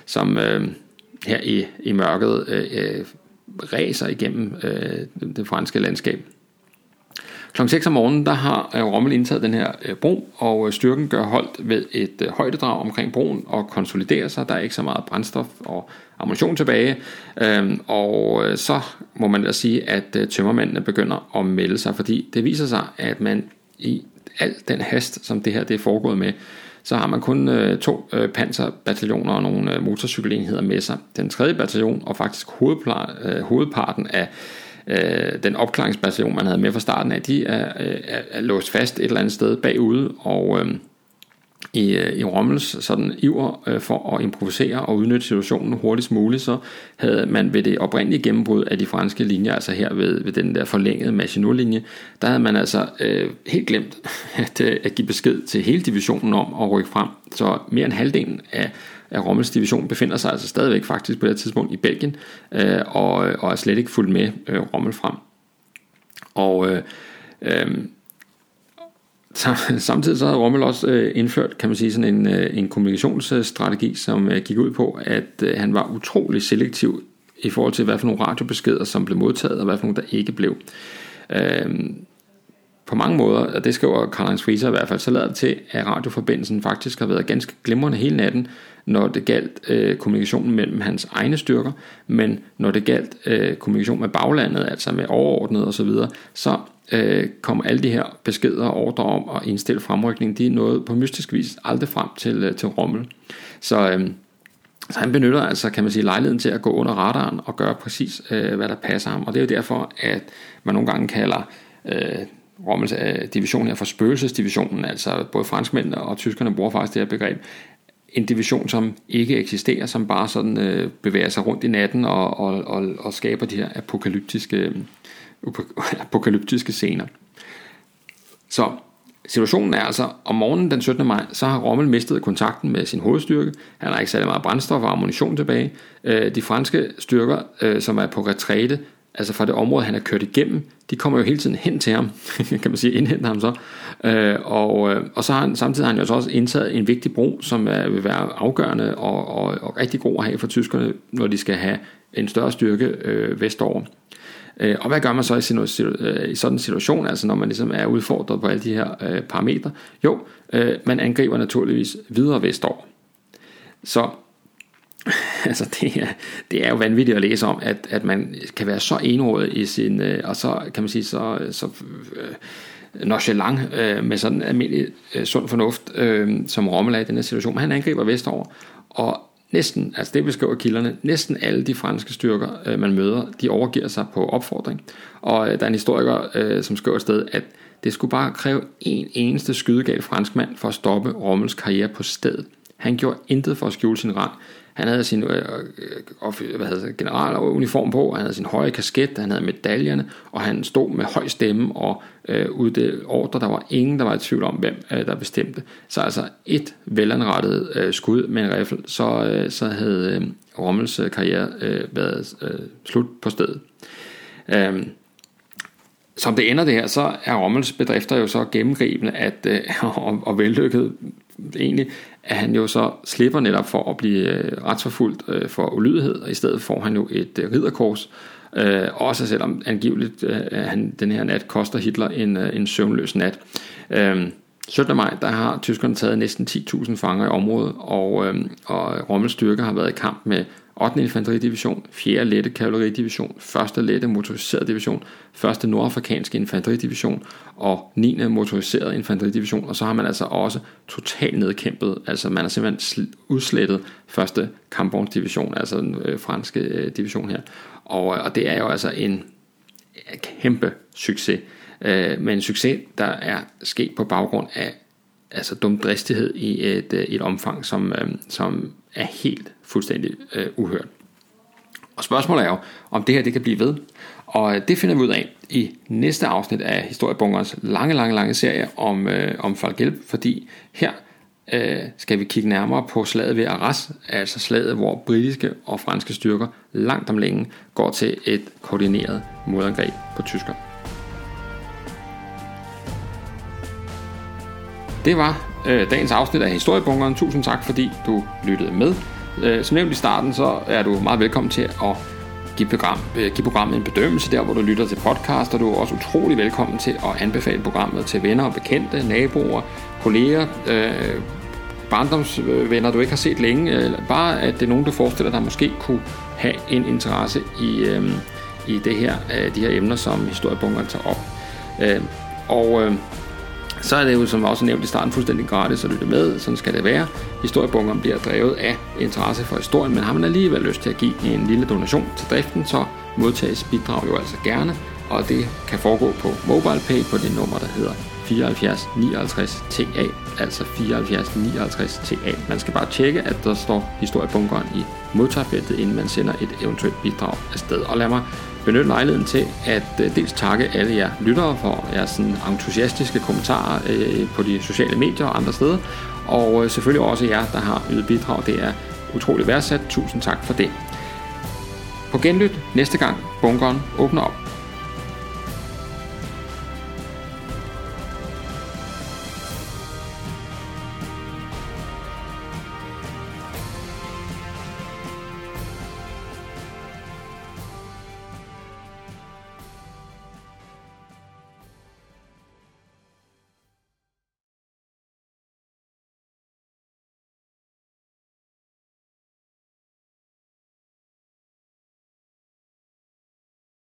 som øh, her i, i mørket øh, øh, ræser igennem øh, det franske landskab. Klokken 6 om morgenen, der har øh, Rommel indtaget den her øh, bro, og øh, styrken gør holdt ved et højdedrag omkring broen og konsoliderer sig. Der er ikke så meget brændstof og ammunition tilbage. Øhm, og så må man da sige, at tømmermændene begynder at melde sig, fordi det viser sig, at man i al den hast, som det her det er foregået med, så har man kun øh, to øh, panserbataljoner og nogle øh, motorcykelenheder med sig. Den tredje bataljon og faktisk hovedpla- øh, hovedparten af øh, den opklaringsbataljon, man havde med fra starten af, de er, er, er låst fast et eller andet sted bagude, og øh, i, øh, i Rommels sådan iver øh, for at improvisere og udnytte situationen hurtigst muligt, så havde man ved det oprindelige gennembrud af de franske linjer, altså her ved, ved den der forlængede Maginot-linje, der havde man altså øh, helt glemt at, øh, at give besked til hele divisionen om at rykke frem. Så mere end halvdelen af at Rommels division befinder sig altså stadigvæk faktisk på det tidspunkt i Belgien, øh, og, og er slet ikke fuldt med øh, Rommel frem. Og øh, øh, samtidig så havde Rommel også øh, indført, kan man sige, sådan en, øh, en kommunikationsstrategi, som øh, gik ud på, at øh, han var utrolig selektiv i forhold til, hvad for nogle radiobeskeder, som blev modtaget, og hvad for nogle, der ikke blev. Øh, på mange måder, og det skriver Karl-Heinz Frieser i hvert fald, så lader det til, at radioforbindelsen faktisk har været ganske glimrende hele natten, når det galt øh, kommunikationen mellem hans egne styrker, men når det galt øh, kommunikation med baglandet, altså med overordnet osv., så, videre, så øh, kom alle de her beskeder og ordre om at indstille fremrykning, de nåede på mystisk vis aldrig frem til, øh, til Rommel. Så, øh, så han benytter altså, kan man sige, lejligheden til at gå under radaren og gøre præcis, øh, hvad der passer ham. Og det er jo derfor, at man nogle gange kalder øh, Rommels division her for spøgelsesdivisionen, altså både franskmændene og tyskerne bruger faktisk det her begreb, en division, som ikke eksisterer, som bare sådan øh, bevæger sig rundt i natten og, og, og, og skaber de her apokalyptiske, øh, apokalyptiske scener. Så situationen er altså, om morgenen den 17. maj, så har Rommel mistet kontakten med sin hovedstyrke. Han har ikke særlig meget brændstof og ammunition tilbage. Øh, de franske styrker, øh, som er på retræte, altså fra det område, han er kørt igennem, de kommer jo hele tiden hen til ham, kan man sige, indhenter ham så. Øh, og, øh, og så har han, samtidig har han jo så også indtaget en vigtig bro, som er, vil være afgørende og, og, og rigtig god at have for tyskerne, når de skal have en større styrke øh, vestover. Øh, og hvad gør man så i, øh, i sådan en situation, altså når man ligesom er udfordret på alle de her øh, parametre? Jo, øh, man angriber naturligvis videre vestover. Så altså det er, det er jo vanvittigt at læse om, at, at man kan være så enrådet i sin, øh, og så kan man sige, så, så øh, nonchalant øh, med sådan almindelig øh, sund fornuft, øh, som Rommel er i den her situation. Men han angriber vestover, og næsten, altså det beskriver kilderne, næsten alle de franske styrker, øh, man møder, de overgiver sig på opfordring. Og øh, der er en historiker, øh, som skriver et sted, at det skulle bare kræve en eneste skydegal franskmand for at stoppe Rommels karriere på stedet. Han gjorde intet for at skjule sin rang. Han havde sin øh, øh hvad hedder det, generaluniform på, han havde sin høje kasket, han havde medaljerne, og han stod med høj stemme og øh, uddelte ordre. Der var ingen, der var i tvivl om, hvem øh, der bestemte. Så altså et velanrettet øh, skud med en riffel, så, øh, så havde øh, Rommels øh, karriere øh, været øh, slut på stedet. Øh, som det ender det her, så er Rommels bedrifter jo så gennemgribende at, øh, og, og vellykket egentlig, at han jo så slipper netop for at blive øh, retsforfulgt øh, for ulydighed, og i stedet får han jo et øh, ridderkors, øh, også selvom angiveligt øh, han, den her nat koster Hitler en, øh, en søvnløs nat. Øh, 17. maj, der har tyskerne taget næsten 10.000 fanger i området, og, øh, og Rommels styrker har været i kamp med 8. infanteridivision, 4. lette kavaleridivision, 1. lette motoriseret division, 1. nordafrikanske infanteridivision og 9. motoriseret infanteridivision, og så har man altså også totalt nedkæmpet, altså man har simpelthen udslettet 1. kampvognsdivision, altså den øh, franske øh, division her, og, øh, og det er jo altså en øh, kæmpe succes, øh, men en succes, der er sket på baggrund af altså dumdristighed i et, øh, et omfang, som, øh, som er helt fuldstændig øh, uhørt. Og spørgsmålet er jo, om det her det kan blive ved. Og øh, det finder vi ud af i næste afsnit af Historiebunkerens lange, lange, lange serie om, øh, om Falgelb, fordi her øh, skal vi kigge nærmere på slaget ved Arras, altså slaget, hvor britiske og franske styrker langt om længe går til et koordineret modangreb på tyskerne. Det var øh, dagens afsnit af Historiebunkeren. Tusind tak, fordi du lyttede med. Øh, som nævnt i starten, så er du meget velkommen til at give, program, øh, give programmet en bedømmelse der, hvor du lytter til podcast, og du er også utrolig velkommen til at anbefale programmet til venner og bekendte, naboer, kolleger, øh, barndomsvenner, du ikke har set længe, eller bare at det er nogen, du forestiller dig måske kunne have en interesse i, øh, i det her, øh, de her emner, som historiebunkeren tager op. Øh, og øh, så er det jo, som også nævnt i starten, fuldstændig gratis at lytte med. Sådan skal det være. Historiebunkeren bliver drevet af interesse for historien, men har man alligevel lyst til at give en lille donation til driften, så modtages bidrag jo altså gerne, og det kan foregå på MobilePay på det nummer, der hedder 74 59 TA, altså 74 59 TA. Man skal bare tjekke, at der står historiebunkeren i modtagerfeltet, inden man sender et eventuelt bidrag afsted. Og lad mig benytte lejligheden til at øh, dels takke alle jer lyttere for jeres sådan entusiastiske kommentarer øh, på de sociale medier og andre steder, og øh, selvfølgelig også jer, der har ydet bidrag. Det er utroligt værdsat. Tusind tak for det. På genlyt næste gang bunkeren åbner op.